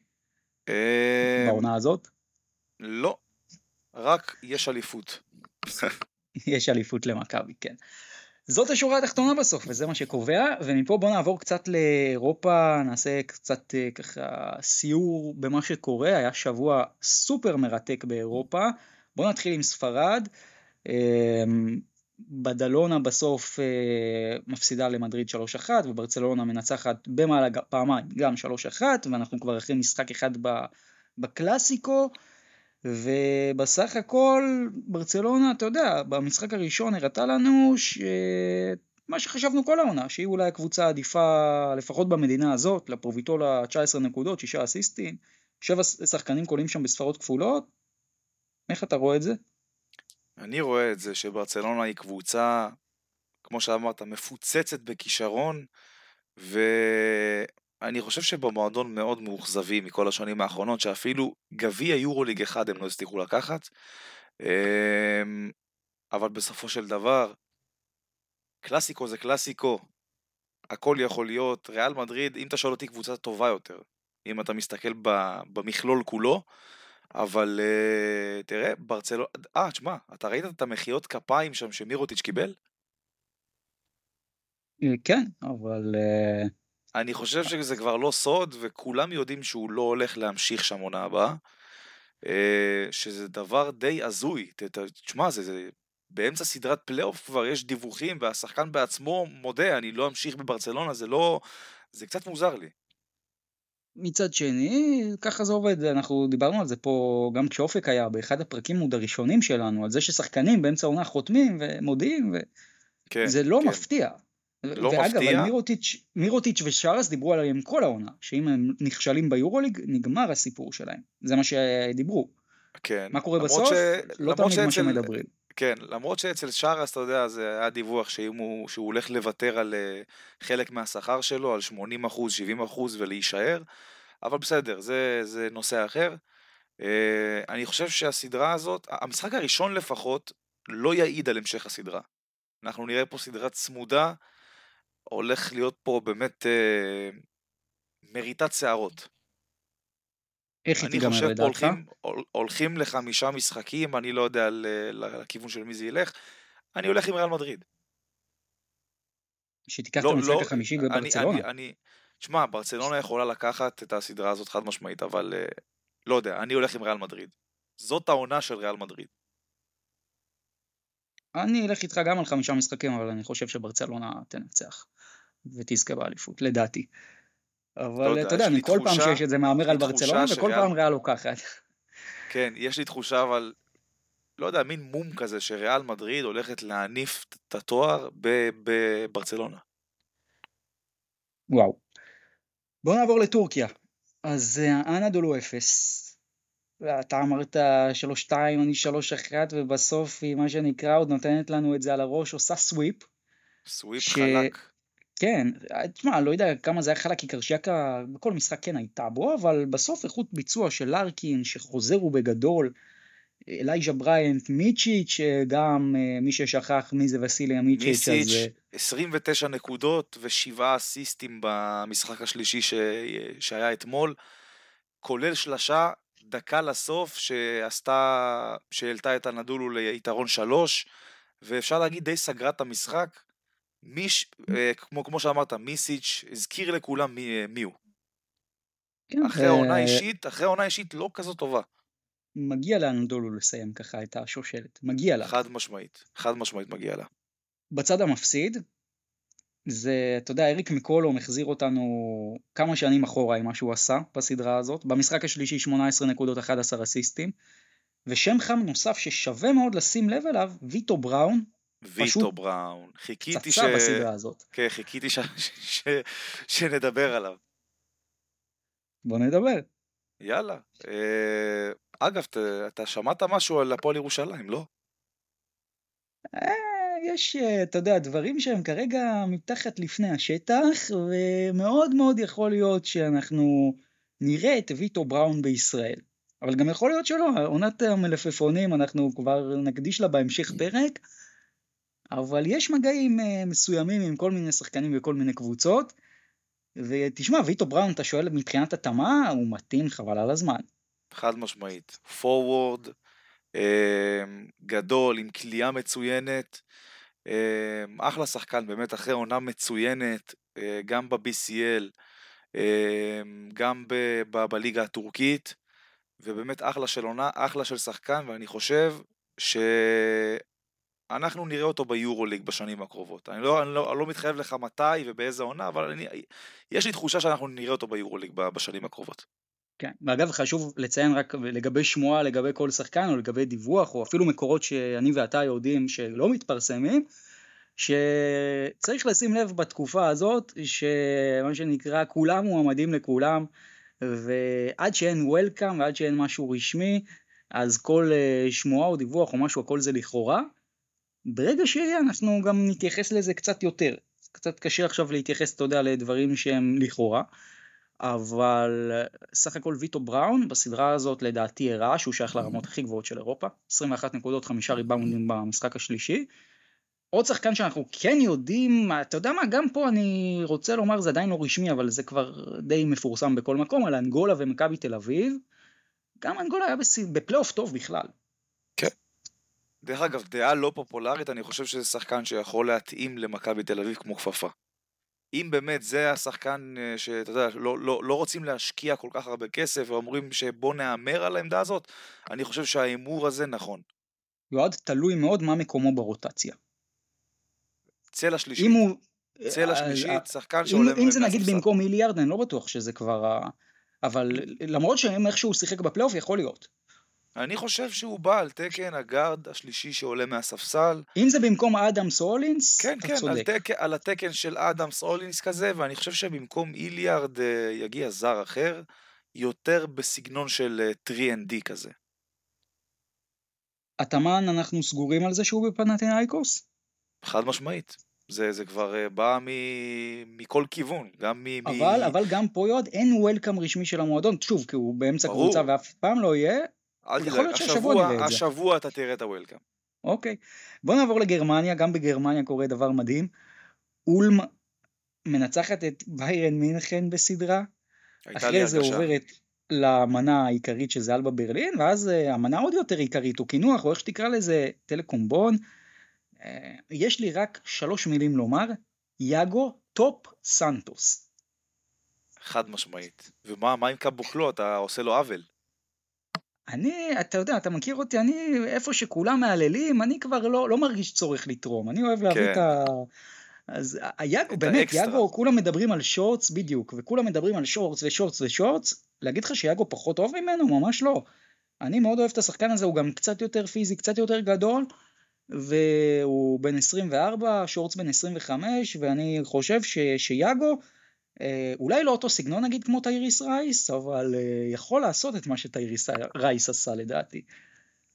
אמ, בעונה הזאת? לא, רק יש אליפות. יש אליפות למכבי, כן. זאת השורה התחתונה בסוף, וזה מה שקובע, ומפה בוא נעבור קצת לאירופה, נעשה קצת אה, ככה סיור במה שקורה, היה שבוע סופר מרתק באירופה. בוא נתחיל עם ספרד. בדלונה בסוף אה, מפסידה למדריד 3-1 וברצלונה מנצחת במעלה פעמיים גם 3-1 ואנחנו כבר אחרי משחק אחד בקלאסיקו ובסך הכל ברצלונה אתה יודע במשחק הראשון הראתה לנו שמה שחשבנו כל העונה שהיא אולי הקבוצה העדיפה לפחות במדינה הזאת לפרוביטולה 19 נקודות 6 אסיסטים 7 שחקנים קולים שם בספרות כפולות איך אתה רואה את זה? אני רואה את זה שברצלונה היא קבוצה, כמו שאמרת, מפוצצת בכישרון, ואני חושב שבמועדון מאוד מאוכזבים מכל השנים האחרונות, שאפילו גביע יורוליג אחד הם לא הצליחו לקחת. אמ, אבל בסופו של דבר, קלאסיקו זה קלאסיקו, הכל יכול להיות. ריאל מדריד, אם אתה שואל אותי, קבוצה טובה יותר. אם אתה מסתכל במכלול כולו, אבל uh, תראה, ברצלונה, אה, תשמע, אתה ראית את המחיאות כפיים שם שמירוטיץ' קיבל? אה, כן, אבל... Uh... אני חושב שזה כבר לא סוד, וכולם יודעים שהוא לא הולך להמשיך שם עונה הבאה, uh, שזה דבר די הזוי. תשמע, זה, זה באמצע סדרת פלייאוף כבר יש דיווחים, והשחקן בעצמו מודה, אני לא אמשיך בברצלונה, זה לא... זה קצת מוזר לי. מצד שני, ככה זה עובד, אנחנו דיברנו על זה פה גם כשאופק היה באחד הפרקים עוד הראשונים שלנו, על זה ששחקנים באמצע העונה חותמים ומודיעים, וזה כן, לא כן. מפתיע. לא ואגב, מפתיע. מירוטיץ', מירוטיץ' ושרס דיברו עליהם כל העונה, שאם הם נכשלים ביורוליג, נגמר הסיפור שלהם. זה מה שדיברו. כן. מה קורה בסוף? ש... לא תמיד שאצל... מה שמדברים. כן, למרות שאצל שרס, אתה יודע, זה היה דיווח שאם הוא, שהוא הולך לוותר על uh, חלק מהשכר שלו, על 80 אחוז, 70 אחוז ולהישאר, אבל בסדר, זה, זה נושא אחר. Uh, אני חושב שהסדרה הזאת, המשחק הראשון לפחות, לא יעיד על המשך הסדרה. אנחנו נראה פה סדרה צמודה, הולך להיות פה באמת uh, מריטת שערות. איך היא תיגמר לדעתך? הולכים, הולכים לחמישה משחקים, אני לא יודע לכיוון של מי זה ילך, אני הולך עם ריאל מדריד. שתיקח לא, את המשחק לא, החמישי בברצלונה. אני, אני, שמע, ברצלונה יכולה לקחת את הסדרה הזאת חד משמעית, אבל uh, לא יודע, אני הולך עם ריאל מדריד. זאת העונה של ריאל מדריד. אני אלך איתך גם על חמישה משחקים, אבל אני חושב שברצלונה תנצח ותזכה באליפות, לדעתי. אבל אתה יודע, אני כל פעם שיש את זה מהמר על ברצלונה, וכל פעם ריאל לוקחת. כן, יש לי תחושה, אבל לא יודע, מין מום כזה שריאל מדריד הולכת להניף את התואר בברצלונה. וואו. בואו נעבור לטורקיה. אז אה, אנדולו אפס. אתה אמרת 3-2, אני 3-1, ובסוף היא מה שנקרא עוד נותנת לנו את זה על הראש, עושה סוויפ. סוויפ ש... חלק. כן, תשמע, לא יודע כמה זה היה חלק, כי קרשיאקה בכל משחק כן הייתה בו, אבל בסוף איכות ביצוע של לארקין, שחוזר בגדול, אלייג'ה בריינט, מיצ'יץ', גם אה, מי ששכח מי זה וסילי מיצ'יץ', אז... מיצ'יץ', 29 נקודות ושבעה אסיסטים במשחק השלישי ש... שהיה אתמול, כולל שלשה דקה לסוף שעשתה, שהעלתה את הנדולו ליתרון שלוש, ואפשר להגיד די סגרה את המשחק. מיש, אה, כמו, כמו שאמרת, מיסיץ' הזכיר לכולם מי, מי הוא. כן, אחרי עונה ו... אישית, אחרי עונה אישית לא כזאת טובה. מגיע לאנדולו לסיים ככה את השושלת, מגיע לה. חד משמעית, חד משמעית מגיע לה. בצד המפסיד, זה, אתה יודע, אריק מקולום החזיר אותנו כמה שנים אחורה עם מה שהוא עשה בסדרה הזאת. במשחק השלישי 18 נקודות 11 אסיסטים. ושם חם נוסף ששווה מאוד לשים לב אליו, ויטו בראון. ויטו בראון. חיכיתי ש... בסדרה הזאת. כן, חיכיתי ש... ש... שנדבר עליו. בוא נדבר. יאללה. אה, אגב, אתה שמעת משהו על הפועל ירושלים, לא? אה, יש, אה, אתה יודע, דברים שהם כרגע מתחת לפני השטח, ומאוד מאוד יכול להיות שאנחנו נראה את ויטו בראון בישראל. אבל גם יכול להיות שלא, עונת המלפפונים, אנחנו כבר נקדיש לה בהמשך פרק, אבל יש מגעים אה, מסוימים עם כל מיני שחקנים וכל מיני קבוצות, ותשמע, ויטו בראון, אתה שואל מבחינת התאמה, הוא מתאים חבל על הזמן. חד משמעית. פורוורד, אה, גדול, עם כליאה מצוינת, אה, אחלה שחקן, באמת אחרי עונה מצוינת, אה, גם ב-BCL, אה, גם בליגה הטורקית, ובאמת אחלה של עונה, אחלה של שחקן, ואני חושב שאנחנו נראה אותו ביורוליג בשנים הקרובות. אני לא, אני לא, אני לא מתחייב לך מתי ובאיזה עונה, אבל אני, יש לי תחושה שאנחנו נראה אותו ביורוליג בשנים הקרובות. כן, ואגב חשוב לציין רק לגבי שמועה, לגבי כל שחקן או לגבי דיווח או אפילו מקורות שאני ואתה יודעים שלא מתפרסמים, שצריך לשים לב בתקופה הזאת שמה שנקרא כולם מועמדים לכולם ועד שאין וולקאם ועד שאין משהו רשמי אז כל אה, שמועה או דיווח או משהו הכל זה לכאורה. ברגע שיהיה אנחנו גם נתייחס לזה קצת יותר. קצת קשה עכשיו להתייחס אתה יודע לדברים שהם לכאורה. אבל סך הכל ויטו בראון בסדרה הזאת לדעתי הראה שהוא שייך לרמות הכי גבוהות של אירופה 21 נקודות חמישה ריבאונדים במשחק השלישי. עוד שחקן שאנחנו כן יודעים אתה יודע מה גם פה אני רוצה לומר זה עדיין לא רשמי אבל זה כבר די מפורסם בכל מקום על אנגולה ומכבי תל אביב. גם אנגולה היה בפלייאוף טוב בכלל. כן. דרך אגב דעה לא פופולרית אני חושב שזה שחקן שיכול להתאים למכבי תל אביב כמו כפפה. אם באמת זה השחקן אה, שאתה יודע, לא, לא, לא רוצים להשקיע כל כך הרבה כסף ואומרים שבוא נהמר על העמדה הזאת, אני חושב שההימור הזה נכון. יועד תלוי מאוד מה מקומו ברוטציה. צלע שלישית. אם הוא... צלע אה, שלישית, אה, שחקן שעולה אם, אם זה נגיד. במקום מיליארד אני לא בטוח שזה כבר ה... אבל למרות שאם איכשהו שיחק בפלייאוף יכול להיות. אני חושב שהוא בא על תקן הגארד השלישי שעולה מהספסל. אם זה במקום אדם סולינס, כן, אתה כן, צודק. תק, על התקן של אדם סולינס כזה, ואני חושב שבמקום איליארד אה, יגיע זר אחר, יותר בסגנון של אה, 3ND כזה. התאמן אנחנו סגורים על זה שהוא בפנתנאיקוס? חד משמעית. זה, זה כבר אה, בא מ, מכל כיוון, גם מ... אבל, מ... אבל גם פה יועד אין וולקאם רשמי של המועדון, שוב, כי הוא באמצע ברור. קבוצה ואף פעם לא יהיה, יכול להיות שהשבוע נראה את זה. השבוע אתה תראה את הוולקאם. אוקיי. בוא נעבור לגרמניה, גם בגרמניה קורה דבר מדהים. אולם מנצחת את ביירן מינכן בסדרה, אחרי זה. עוברת למנה העיקרית שזה אלבה ברלין, ואז אה, המנה עוד יותר עיקרית, או קינוח, או איך שתקרא לזה, טלקום בון. אה, יש לי רק שלוש מילים לומר, יאגו דוס סנטוס. חד משמעית. ומה מה עם קבוקלו? אתה עושה לו עוול. אני, אתה יודע, אתה מכיר אותי, אני, איפה שכולם מהללים, אני כבר לא, לא מרגיש צורך לתרום, אני אוהב להביא כן. את ה... אז היאגו, באמת. יאגו, כולם מדברים על שורטס, בדיוק, וכולם מדברים על שורטס ושורטס ושורטס, להגיד לך שיאגו פחות טוב ממנו? ממש לא. אני מאוד אוהב את השחקן הזה, הוא גם קצת יותר פיזי, קצת יותר גדול, והוא בן 24, שורטס בן 25, ואני חושב ש, שיאגו, אולי לא אותו סגנון נגיד כמו טייריס רייס, אבל אה, יכול לעשות את מה שטייריס רייס עשה לדעתי.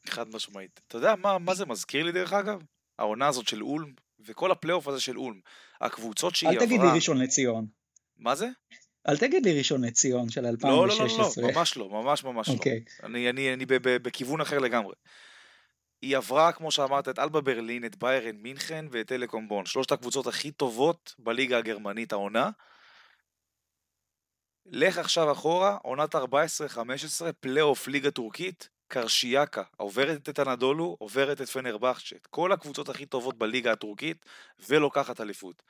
חד משמעית. אתה יודע מה, מה זה מזכיר לי דרך אגב? העונה הזאת של אולם, וכל הפלייאוף הזה של אולם. הקבוצות שהיא אל עברה... תגיד לי ראשון לציון. מה זה? אל תגיד לי ראשון לציון של לא, לא, לא, לא, 2016. לא, ממש לא, ממש ממש לא. אוקיי. אני, אני, אני בכיוון אחר לגמרי. היא עברה, כמו שאמרת, את אלבה ברלין, את ביירן מינכן ואת טלקום בון. שלושת הקבוצות הכי טובות בליגה הגרמנית העונה. לך עכשיו אחורה, עונת 14-15, פלייאוף ליגה טורקית, קרשיאקה, עוברת את אנדולו, עוברת את פנרבכצ'ה, את כל הקבוצות הכי טובות בליגה הטורקית, ולוקחת אליפות.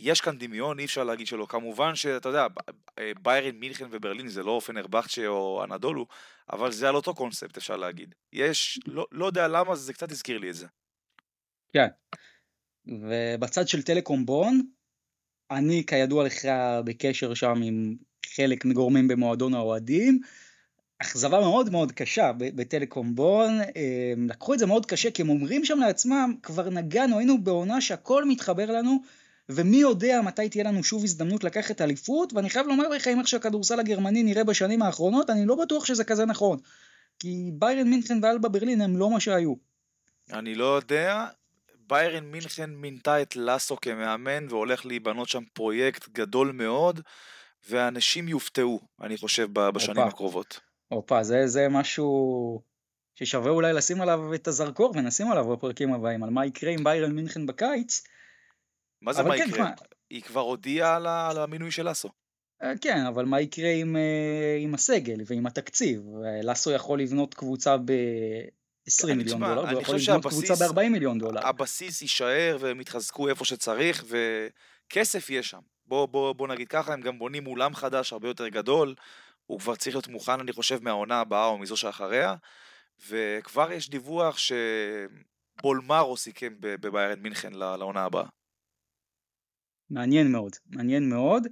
יש כאן דמיון, אי אפשר להגיד שלא. כמובן שאתה יודע, ב- ביירן, מינכן וברלין זה לא פנרבכצ'ה או אנדולו, אבל זה על אותו קונספט אפשר להגיד. יש, לא, לא יודע למה, זה קצת הזכיר לי את זה. כן. ובצד של טלקום בון, אני כידוע לך בקשר שם עם חלק מגורמים במועדון האוהדים, אכזבה מאוד מאוד קשה בטלקום בון, אה, לקחו את זה מאוד קשה כי הם אומרים שם לעצמם, כבר נגענו, היינו בעונה שהכל מתחבר לנו, ומי יודע מתי תהיה לנו שוב הזדמנות לקחת אליפות, ואני חייב לומר לך, אם איך שהכדורסל הגרמני נראה בשנים האחרונות, אני לא בטוח שזה כזה נכון. כי ביירן מינכן ואלבה ברלין הם לא מה שהיו. אני לא יודע, ביירן מינכן מינתה את לאסו כמאמן והולך להיבנות שם פרויקט גדול מאוד, ואנשים יופתעו, אני חושב, בשנים הופה. הקרובות. הופה, זה, זה משהו ששווה אולי לשים עליו את הזרקור ונשים עליו בפרקים הבאים, על מה יקרה עם ביירן מינכן בקיץ. מה זה מה כן, יקרה? תשמע, היא כבר הודיעה על על המינוי של לאסו. אה, כן, אבל מה יקרה עם, אה, עם הסגל ועם התקציב? אה, לאסו יכול לבנות קבוצה ב-20 אני- מיליון תשמע, דולר, והוא יכול לבנות קבוצה שהבסיס- ב-40 מיליון דולר. הבסיס יישאר והם יתחזקו איפה שצריך וכסף יש שם. בוא, בוא, בוא נגיד ככה, הם גם בונים אולם חדש הרבה יותר גדול, הוא כבר צריך להיות מוכן אני חושב מהעונה הבאה או מזו שאחריה, וכבר יש דיווח שבולמרו סיכם בביירן מינכן לעונה הבאה. מעניין מאוד, מעניין מאוד.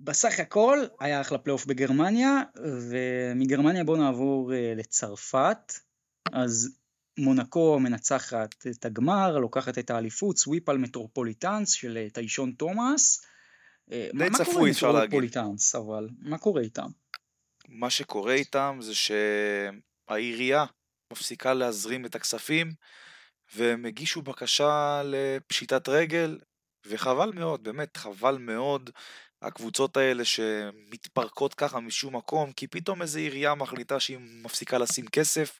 בסך הכל היה אחלה פלייאוף בגרמניה, ומגרמניה בואו נעבור אה, לצרפת. אז מונקו מנצחת את הגמר, לוקחת את האליפות, sweep על מטרופוליטנס של אה, דישון תומאס. אה, די צפוי, אם אפשר להגיד. מטרופוליטנס, אבל מה קורה איתם? מה שקורה איתם זה שהעירייה מפסיקה להזרים את הכספים והם הגישו בקשה לפשיטת רגל וחבל מאוד, באמת חבל מאוד הקבוצות האלה שמתפרקות ככה משום מקום כי פתאום איזו עירייה מחליטה שהיא מפסיקה לשים כסף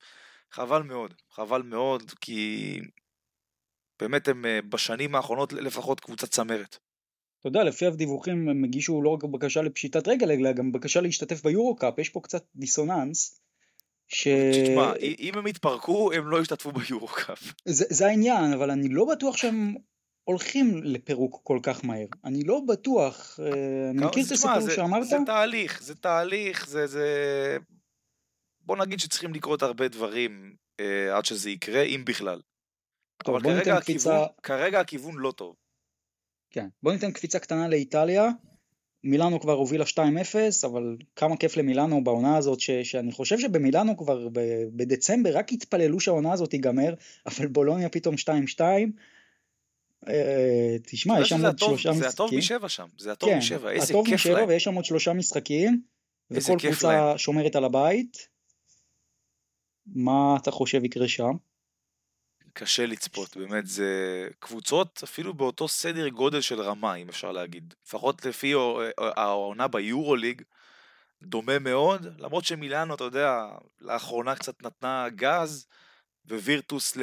חבל מאוד, חבל מאוד כי באמת הם אה, בשנים האחרונות לפחות קבוצת צמרת. אתה יודע, לפי הדיווחים הם הגישו לא רק בקשה לפשיטת רגל, אלא גם בקשה להשתתף ביורו-קאפ, יש פה קצת דיסוננס. ש... תשמע, אם הם יתפרקו הם לא ישתתפו ביורו-קאפ. זה, זה העניין, אבל אני לא בטוח שהם הולכים לפירוק כל כך מהר. אני לא בטוח. אה, אני מכיר את הסיפור שאמרת? זה תהליך, זה תהליך, זה, זה... בוא נגיד שצריכים לקרות הרבה דברים אה, עד שזה יקרה, אם בכלל. טוב, אבל כרגע הכיוון, קפיצה, כרגע הכיוון לא טוב. כן, בוא ניתן קפיצה קטנה לאיטליה. מילאנו כבר הובילה 2-0, אבל כמה כיף למילאנו בעונה הזאת, ש, שאני חושב שבמילאנו כבר ב, בדצמבר רק התפללו שהעונה הזאת תיגמר, אבל בולוניה פתאום 2-2. אה, תשמע, יש שם עוד הטוב- שלושה זה הטוב משחקים. משבע שם, זה הטוב כן, משבע, איזה הטוב כיף משבע, להם. ויש שם עוד שלושה משחקים, וכל קבוצה להם. שומרת על הבית. מה אתה חושב יקרה שם? קשה לצפות, באמת, זה קבוצות אפילו באותו סדר גודל של רמה, אם אפשר להגיד. לפחות לפי העונה ביורוליג, דומה מאוד, למרות שמילאנו, אתה יודע, לאחרונה קצת נתנה גז, ווירטוס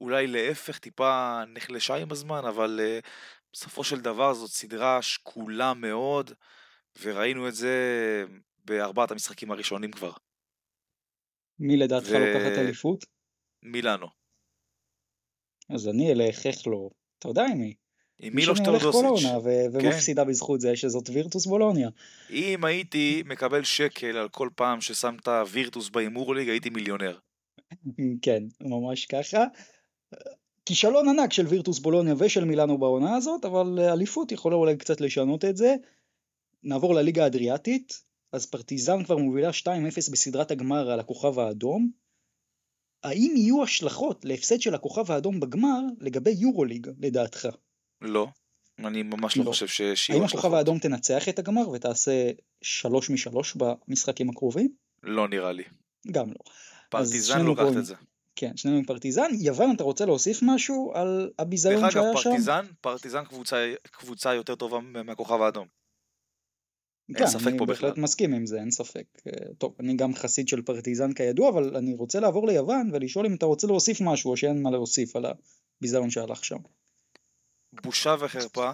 אולי להפך טיפה נחלשה עם הזמן, אבל אה, בסופו של דבר זאת סדרה שקולה מאוד, וראינו את זה בארבעת המשחקים הראשונים כבר. מי לדעתך ו- לוקחת אליפות? מילאנו. אז אני אלך, איך לא? אתה יודע עם מי? עם מי מילוש ו- כן. ומפסידה בזכות זה שזאת וירטוס בולוניה. אם הייתי מקבל שקל על כל פעם ששמת וירטוס בהימור ליג, הייתי מיליונר. כן, ממש ככה. כישלון ענק של וירטוס בולוניה ושל מילאנו בעונה הזאת, אבל אליפות יכולה אולי קצת לשנות את זה. נעבור לליגה האדריאטית, אז פרטיזן כבר מובילה 2-0 בסדרת הגמר על הכוכב האדום. האם יהיו השלכות להפסד של הכוכב האדום בגמר לגבי יורוליג, לדעתך? לא, אני ממש לא לא. חושב ש- האם שיהיו הכוכב השלכות. האדום תנצח את הגמר ותעשה 3 מ-3 במשחקים הקרובים? לא נראה לי. גם לא. פרטיזן לוקחת פה- את זה. כן, שנינו עם פרטיזן. יוון, אתה רוצה להוסיף משהו על הביזיון דרך שהיה אגב, שם? פרטיזן, פרטיזן קבוצה, קבוצה יותר טובה מהכוכב האדום. אין כן, ספק אני פה בהחלט בכלל. מסכים עם זה, אין ספק. אה, טוב, אני גם חסיד של פרטיזן כידוע, אבל אני רוצה לעבור ליוון ולשאול אם אתה רוצה להוסיף משהו או שאין מה להוסיף על הביזיון שהלך שם. בושה וחרפה,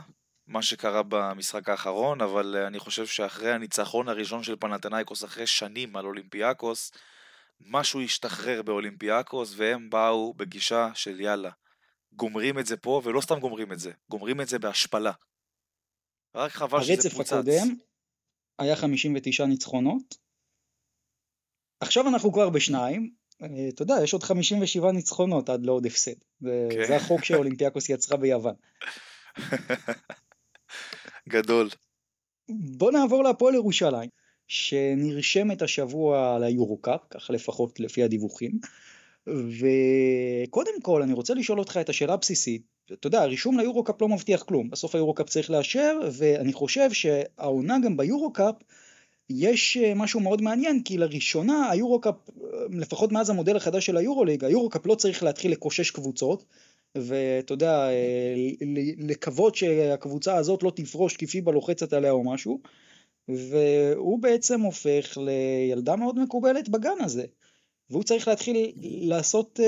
מה שקרה במשחק האחרון, אבל אה, אני חושב שאחרי הניצחון הראשון של פנתנאיקוס אחרי שנים על אולימפיאקוס, משהו השתחרר באולימפיאקוס, והם באו בגישה של יאללה, גומרים את זה פה, ולא סתם גומרים את זה, גומרים את זה בהשפלה. רק חבל שזה הרצף פוצץ. הקודם היה 59 ניצחונות. עכשיו אנחנו כבר בשניים. אה, אתה יודע, יש עוד 57 ניצחונות עד לעוד הפסד. זה כן. זה החוק שאולימפיאקוס יצרה ביוון. גדול. בוא נעבור להפועל ירושלים, שנרשמת השבוע ליורו-קאפ, ככה לפחות לפי הדיווחים. וקודם כל אני רוצה לשאול אותך את השאלה הבסיסית. אתה יודע, הרישום ליורו-קאפ לא מבטיח כלום, בסוף היורו-קאפ צריך לאשר, ואני חושב שהעונה גם ביורו-קאפ יש אה, משהו מאוד מעניין, כי לראשונה היורו-קאפ, אה, לפחות מאז המודל החדש של היורו-ליג, היורו-קאפ לא צריך להתחיל לקושש קבוצות, ואתה יודע, אה, לקוות שהקבוצה הזאת לא תפרוש כי פיבה לוחצת עליה או משהו, והוא בעצם הופך לילדה מאוד מקובלת בגן הזה, והוא צריך להתחיל לעשות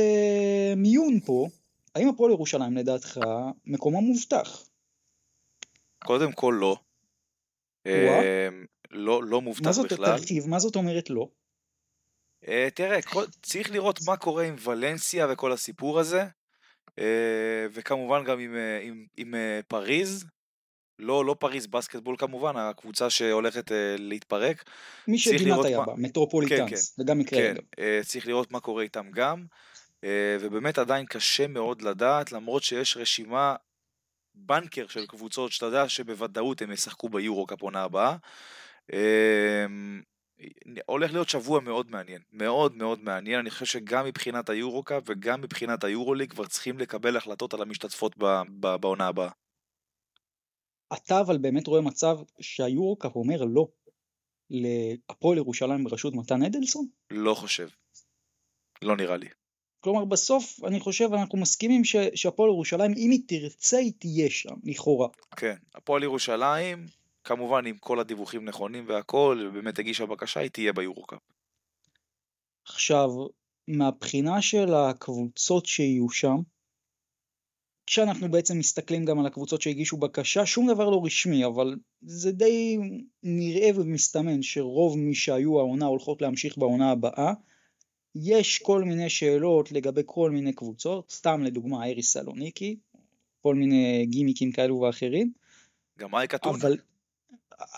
מיון פה. האם הפועל ירושלים לדעתך מקומו מובטח? קודם כל לא. אה, לא, לא מובטח מה זאת, בכלל. תרחיב, מה זאת אומרת לא? אה, תראה, כל, צריך לראות מה קורה עם ולנסיה וכל הסיפור הזה, אה, וכמובן גם עם, אה, עם, עם אה, פריז, לא, לא פריז בסקטבול כמובן, הקבוצה שהולכת אה, להתפרק. מי שגינת היה בה, מטרופוליטנס, כן, כן. וגם מקרה כן, אה, צריך לראות מה קורה איתם גם, אה, ובאמת עדיין קשה מאוד לדעת, למרות שיש רשימה בנקר של קבוצות שאתה יודע שבוודאות הם ישחקו ביורו-קאפ עונה הבאה. אמ, הולך להיות שבוע מאוד מעניין, מאוד מאוד מעניין, אני חושב שגם מבחינת היורו-קאפ וגם מבחינת היורו-ליג כבר צריכים לקבל החלטות על המשתתפות בעונה הבאה. אתה אבל באמת רואה מצב שהיורו-קאפ אומר לא להפועל ירושלים בראשות מתן אדלסון? לא חושב. לא נראה לי. כלומר בסוף אני חושב אנחנו מסכימים ש, שהפועל ירושלים אם היא תרצה היא תהיה שם לכאורה. כן, הפועל ירושלים כמובן אם כל הדיווחים נכונים והכל ובאמת הגישה בקשה היא תהיה ביורוקאפ. עכשיו מהבחינה של הקבוצות שיהיו שם כשאנחנו בעצם מסתכלים גם על הקבוצות שהגישו בקשה שום דבר לא רשמי אבל זה די נראה ומסתמן שרוב מי שהיו העונה הולכות להמשיך בעונה הבאה יש כל מיני שאלות לגבי כל מיני קבוצות, סתם לדוגמה אריס סלוניקי, כל מיני גימיקים כאלו ואחרים. גם אייק אתונה. אבל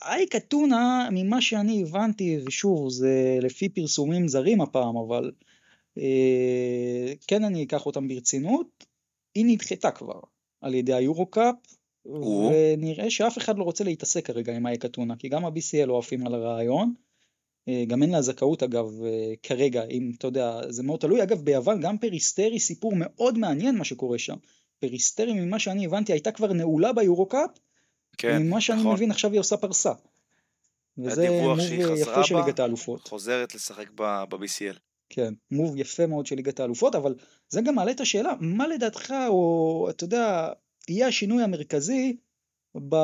אייק אתונה, ממה שאני הבנתי, ושוב, זה לפי פרסומים זרים הפעם, אבל אה, כן אני אקח אותם ברצינות, היא נדחתה כבר על ידי היורו-קאפ, ונראה שאף אחד לא רוצה להתעסק כרגע עם אייק אתונה, כי גם ה-BCL לא עפים על הרעיון. אה, גם אין לה זכאות אגב אה, כרגע, אם אתה יודע, זה מאוד תלוי. אגב ביוון גם פריסטרי סיפור מאוד מעניין מה שקורה שם. פריסטרי ממה שאני הבנתי הייתה כבר נעולה ביורו-קאפ, כן, וממה שאני נכון. מבין עכשיו היא עושה פרסה. וזה move יפה של ליגת האלופות. חוזרת לשחק ב-BCL. כן, מוב יפה מאוד של ליגת האלופות, אבל זה גם מעלה את השאלה, מה לדעתך, או אתה יודע, יהיה השינוי המרכזי ב...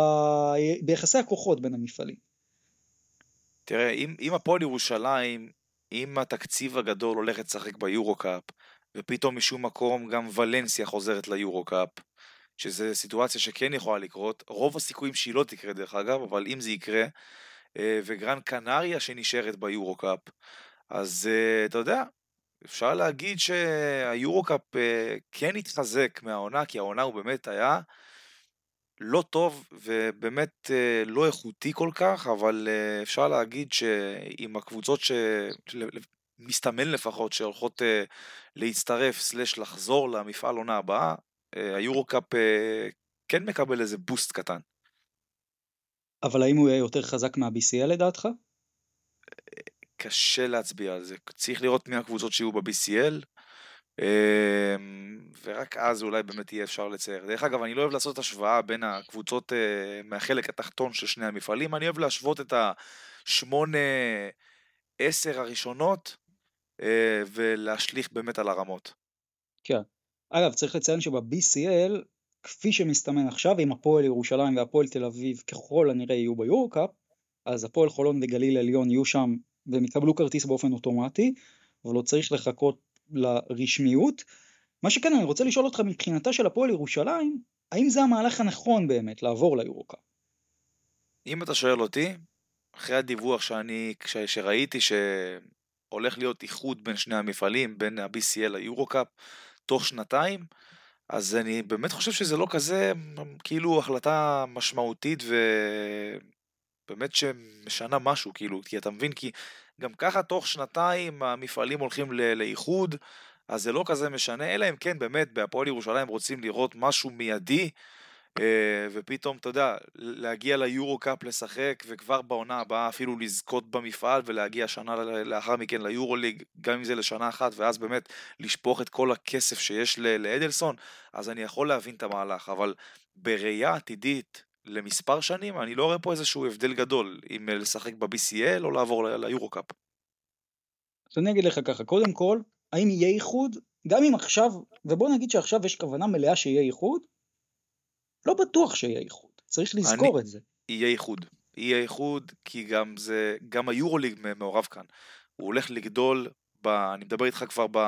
ביחסי הכוחות בין המפעלים? תראה, אם, אם הפועל ירושלים, אם התקציב הגדול הולך לשחק ביורו-קאפ, ופתאום משום מקום גם ולנסיה חוזרת ליורו-קאפ, שזה סיטואציה שכן יכולה לקרות, רוב הסיכויים שהיא לא תקרה דרך אגב, אבל אם זה יקרה, אה, וגרן קנריה שנשארת ביורו-קאפ, אז אה, אתה יודע, אפשר להגיד שהיורו-קאפ אה, כן התחזק מהעונה, כי העונה הוא באמת היה לא טוב ובאמת אה, לא איכותי כל כך, אבל אה, אפשר להגיד שעם הקבוצות שמסתמן לפחות שהולכות אה, להצטרף סלש לחזור למפעל עונה הבאה, היורו-קאפ כן מקבל איזה בוסט קטן. אבל האם הוא יהיה יותר חזק מה-BCL לדעתך? קשה להצביע על זה. צריך לראות מי הקבוצות שיהיו ב-BCL. אמ, ורק אז אולי באמת יהיה אפשר לצייר. דרך אגב, אני לא אוהב לעשות השוואה בין הקבוצות אה, מהחלק התחתון של שני המפעלים, אני אוהב להשוות את השמונה, עשר הראשונות אה, ולהשליך באמת על הרמות. כן. אגב, צריך לציין שב-BCL, כפי שמסתמן עכשיו, אם הפועל ירושלים והפועל תל אביב ככל הנראה יהיו ביורו-קאפ, אז הפועל חולון וגליל עליון יהיו שם והם יקבלו כרטיס באופן אוטומטי, אבל לא צריך לחכות לרשמיות. מה שכן אני רוצה לשאול אותך מבחינתה של הפועל ירושלים, האם זה המהלך הנכון באמת לעבור ליורוקאפ? אם אתה שואל אותי, אחרי הדיווח שאני, שראיתי שהולך להיות איחוד בין שני המפעלים, בין ה-BCL ליורוקאפ, תוך שנתיים, אז אני באמת חושב שזה לא כזה, כאילו, החלטה משמעותית ובאמת שמשנה משהו, כאילו, כי אתה מבין, כי גם ככה תוך שנתיים המפעלים הולכים לאיחוד, אז זה לא כזה משנה, אלא אם כן באמת בהפועל ירושלים רוצים לראות משהו מיידי, אה, ופתאום, אתה יודע, להגיע ליורו קאפ לשחק, וכבר בעונה הבאה אפילו לזכות במפעל, ולהגיע שנה לאחר מכן ליורו ליג, גם אם זה לשנה אחת, ואז באמת לשפוך את כל הכסף שיש לאדלסון, אז אני יכול להבין את המהלך, אבל בראייה עתידית, למספר שנים, אני לא רואה פה איזשהו הבדל גדול, אם לשחק ב-BCL או לעבור ליורו-קאפ. אז אני אגיד לך ככה, קודם כל, האם יהיה איחוד? גם אם עכשיו, ובוא נגיד שעכשיו יש כוונה מלאה שיהיה איחוד, לא בטוח שיהיה איחוד, צריך לזכור אני- את זה. יהיה איחוד. יהיה איחוד, כי גם זה, גם היורוליג מעורב כאן. הוא הולך לגדול, ב, אני מדבר איתך כבר ב...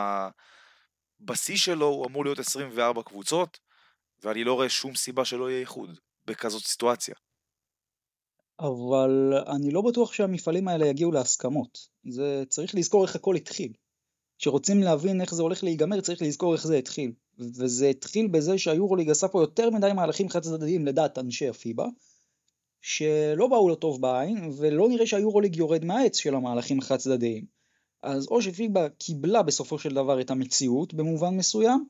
בשיא שלו הוא אמור להיות 24 קבוצות, ואני לא רואה שום סיבה שלא יהיה איחוד בכזאת סיטואציה. אבל אני לא בטוח שהמפעלים האלה יגיעו להסכמות. זה צריך לזכור איך הכל התחיל. כשרוצים להבין איך זה הולך להיגמר צריך לזכור איך זה התחיל. וזה התחיל בזה שהיורוליג עשה פה יותר מדי מהלכים חד צדדיים לדעת אנשי הפיבה, שלא באו לו טוב בעין, ולא נראה שהיורוליג יורד מהעץ של המהלכים החד צדדיים. אז או שפיבה קיבלה בסופו של דבר את המציאות במובן מסוים,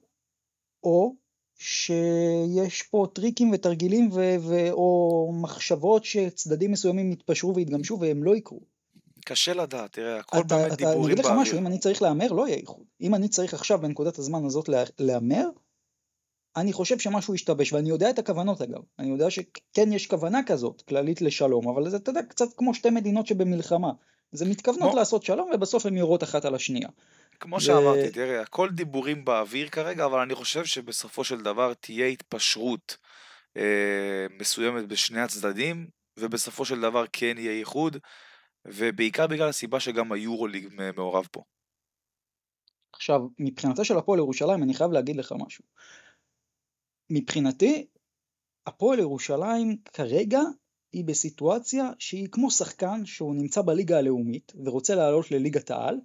או שיש פה טריקים ותרגילים ו- ו- או מחשבות שצדדים מסוימים יתפשרו ויתגמשו והם לא יקרו. קשה לדעת, תראה, הכל אתה, באמת אתה, אני דיבורים אגיד לך משהו, באוויר. אם אני צריך להמר, לא יהיה איחוד. אם אני צריך עכשיו בנקודת הזמן הזאת לה- להמר, אני חושב שמשהו השתבש, ואני יודע את הכוונות אגב. אני יודע שכן יש כוונה כזאת, כללית לשלום, אבל זה, אתה יודע, קצת כמו שתי מדינות שבמלחמה. זה מתכוונות כמו- לעשות שלום, ובסוף הן יורות אחת על השנייה. כמו ו- שאמרתי, תראה, הכל דיבורים באוויר כרגע, אבל אני חושב שבסופו של דבר תהיה התפשרות אה, מסוימת בשני הצדדים, ובסופו של דבר כן יהיה איחוד, ובעיקר בגלל הסיבה שגם היורוליג מעורב פה. עכשיו, מבחינתה של הפועל ירושלים, אני חייב להגיד לך משהו. מבחינתי, הפועל ירושלים כרגע היא בסיטואציה שהיא כמו שחקן שהוא נמצא בליגה הלאומית ורוצה לעלות לליגת העל,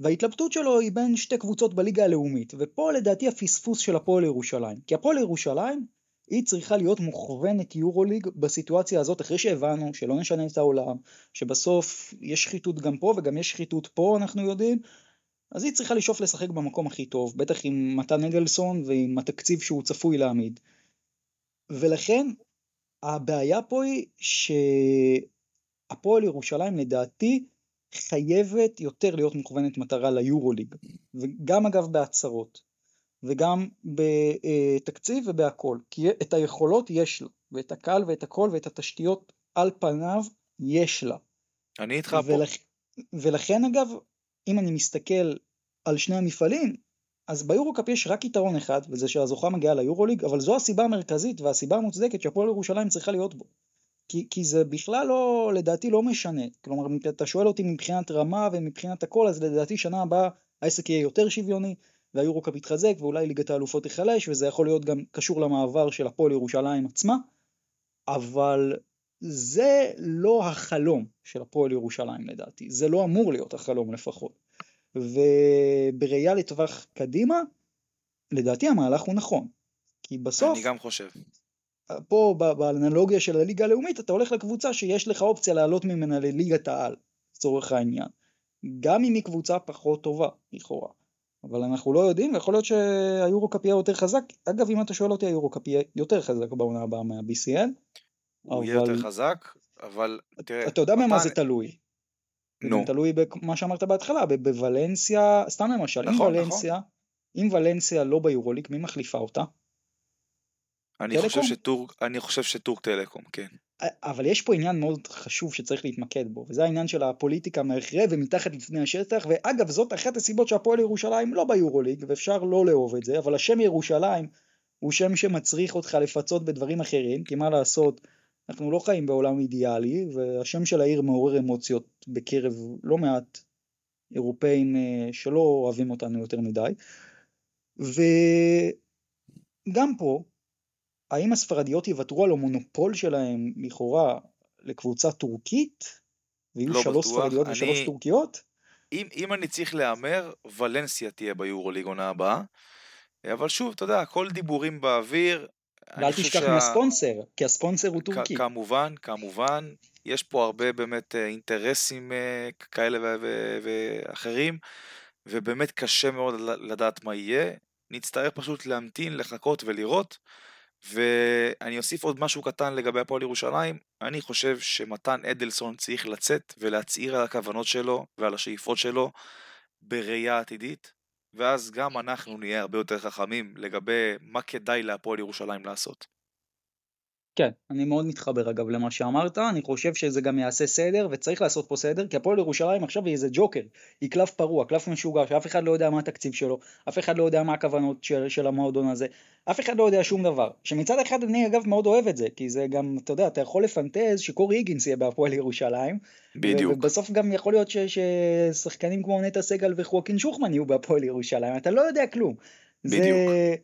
וההתלבטות שלו היא בין שתי קבוצות בליגה הלאומית, ופה לדעתי הפספוס של הפועל ירושלים. כי הפועל ירושלים היא צריכה להיות מוכוונת יורוליג בסיטואציה הזאת, אחרי שהבנו שלא נשנה את העולם, שבסוף יש שחיתות גם פה וגם יש שחיתות פה, אנחנו יודעים, אז היא צריכה לשאוף לשחק במקום הכי טוב, בטח עם מתן אדלסון ועם התקציב שהוא צפוי להעמיד. ולכן הבעיה פה היא שהפועל ירושלים לדעתי חייבת יותר להיות מוכוונת מטרה ליורוליג, וגם אגב בהצהרות, וגם בתקציב ובהכל, כי את היכולות יש לה, ואת הקהל ואת הכל ואת התשתיות על פניו יש לה. אני איתך פה. ולכ... ולכן אגב, אם אני מסתכל על שני המפעלים, אז ביורוקאפ יש רק יתרון אחד, וזה שהזוכה מגיעה ליורוליג, אבל זו הסיבה המרכזית והסיבה המוצדקת שהפועל ירושלים צריכה להיות בו. כי, כי זה בכלל לא, לדעתי לא משנה. כלומר, אתה שואל אותי מבחינת רמה ומבחינת הכל, אז לדעתי שנה הבאה העסק יהיה יותר שוויוני, והיורוקאפ יתחזק, ואולי ליגת האלופות תיחלש, וזה יכול להיות גם קשור למעבר של הפועל ירושלים עצמה, אבל זה לא החלום של הפועל ירושלים לדעתי, זה לא אמור להיות החלום לפחות. ובראייה לטווח קדימה, לדעתי המהלך הוא נכון. כי בסוף, אני גם חושב. פה באנלוגיה של הליגה הלאומית, אתה הולך לקבוצה שיש לך אופציה לעלות ממנה לליגת העל, לצורך העניין. גם אם היא קבוצה פחות טובה, לכאורה. אבל אנחנו לא יודעים, ויכול להיות שהיורוקאפ יהיה יותר חזק. אגב, אם אתה שואל אותי, היורוקאפ יהיה יותר חזק בעונה הבאה מה-BCL. הוא יהיה אבל- יותר חזק, אבל תראה, אתה יודע במה מתן- זה תלוי. נו. גם תלוי במה שאמרת בהתחלה, בוולנסיה, סתם למשל, אם נכון, ולנסיה, אם ולנסיה לא ביורוליג, מי מחליפה אותה? אני חושב? שטורק, אני חושב שטורק טלקום, כן. אבל יש פה עניין מאוד חשוב שצריך להתמקד בו, וזה העניין של הפוליטיקה מאחרי ומתחת לפני השטח, ואגב זאת אחת הסיבות שהפועל ירושלים לא ביורוליג, ואפשר לא לאהוב את זה, אבל השם ירושלים הוא שם שמצריך אותך לפצות בדברים אחרים, כי מה לעשות, אנחנו לא חיים בעולם אידיאלי, והשם של העיר מעורר אמוציות בקרב לא מעט אירופאים אה, שלא אוהבים אותנו יותר מדי, וגם פה, האם הספרדיות יוותרו על המונופול שלהם לכאורה לקבוצה טורקית? ויהיו לא שלוש ספרדיות אני- ושלוש טורקיות? אם, אם אני צריך להמר, ולנסיה תהיה ביורוליג עונה הבאה. אבל שוב, אתה יודע, הכל דיבורים באוויר. ואל תשכח מהספונסר, כי הספונסר הוא טורקי. כמובן, כמובן, יש פה הרבה באמת אה, אינטרסים אה, כאלה ו- ואחרים, ובאמת קשה מאוד לדעת מה יהיה. נצטרך פשוט להמתין, לחכות ולראות. ואני אוסיף עוד משהו קטן לגבי הפועל ירושלים, אני חושב שמתן אדלסון צריך לצאת ולהצהיר על הכוונות שלו ועל השאיפות שלו בראייה עתידית, ואז גם אנחנו נהיה הרבה יותר חכמים לגבי מה כדאי להפועל ירושלים לעשות. כן, אני מאוד מתחבר אגב למה שאמרת, אני חושב שזה גם יעשה סדר, וצריך לעשות פה סדר, כי הפועל ירושלים עכשיו היא איזה ג'וקר, היא קלף פרוע, קלף משוגע, שאף אחד לא יודע מה התקציב שלו, אף אחד לא יודע מה הכוונות של, של המועדון הזה, אף אחד לא יודע שום דבר. שמצד אחד אני אגב מאוד אוהב את זה, כי זה גם, אתה יודע, אתה יכול לפנטז שקורי היגינס יהיה בהפועל ירושלים, בדיוק. ובסוף גם יכול להיות ש, ששחקנים כמו נטע סגל וחואקין שוחמן יהיו בהפועל ירושלים, אתה לא יודע כלום. בדיוק. זה,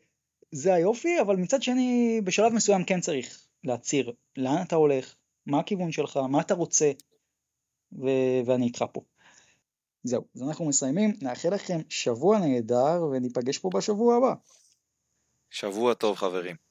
זה היופי, אבל מצד שני, בשלב מסוים כן צריך להצהיר לאן אתה הולך, מה הכיוון שלך, מה אתה רוצה, ו- ואני איתך פה. זהו, אז אנחנו מסיימים, נאחל לכם שבוע נהדר וניפגש פה בשבוע הבא. שבוע טוב חברים.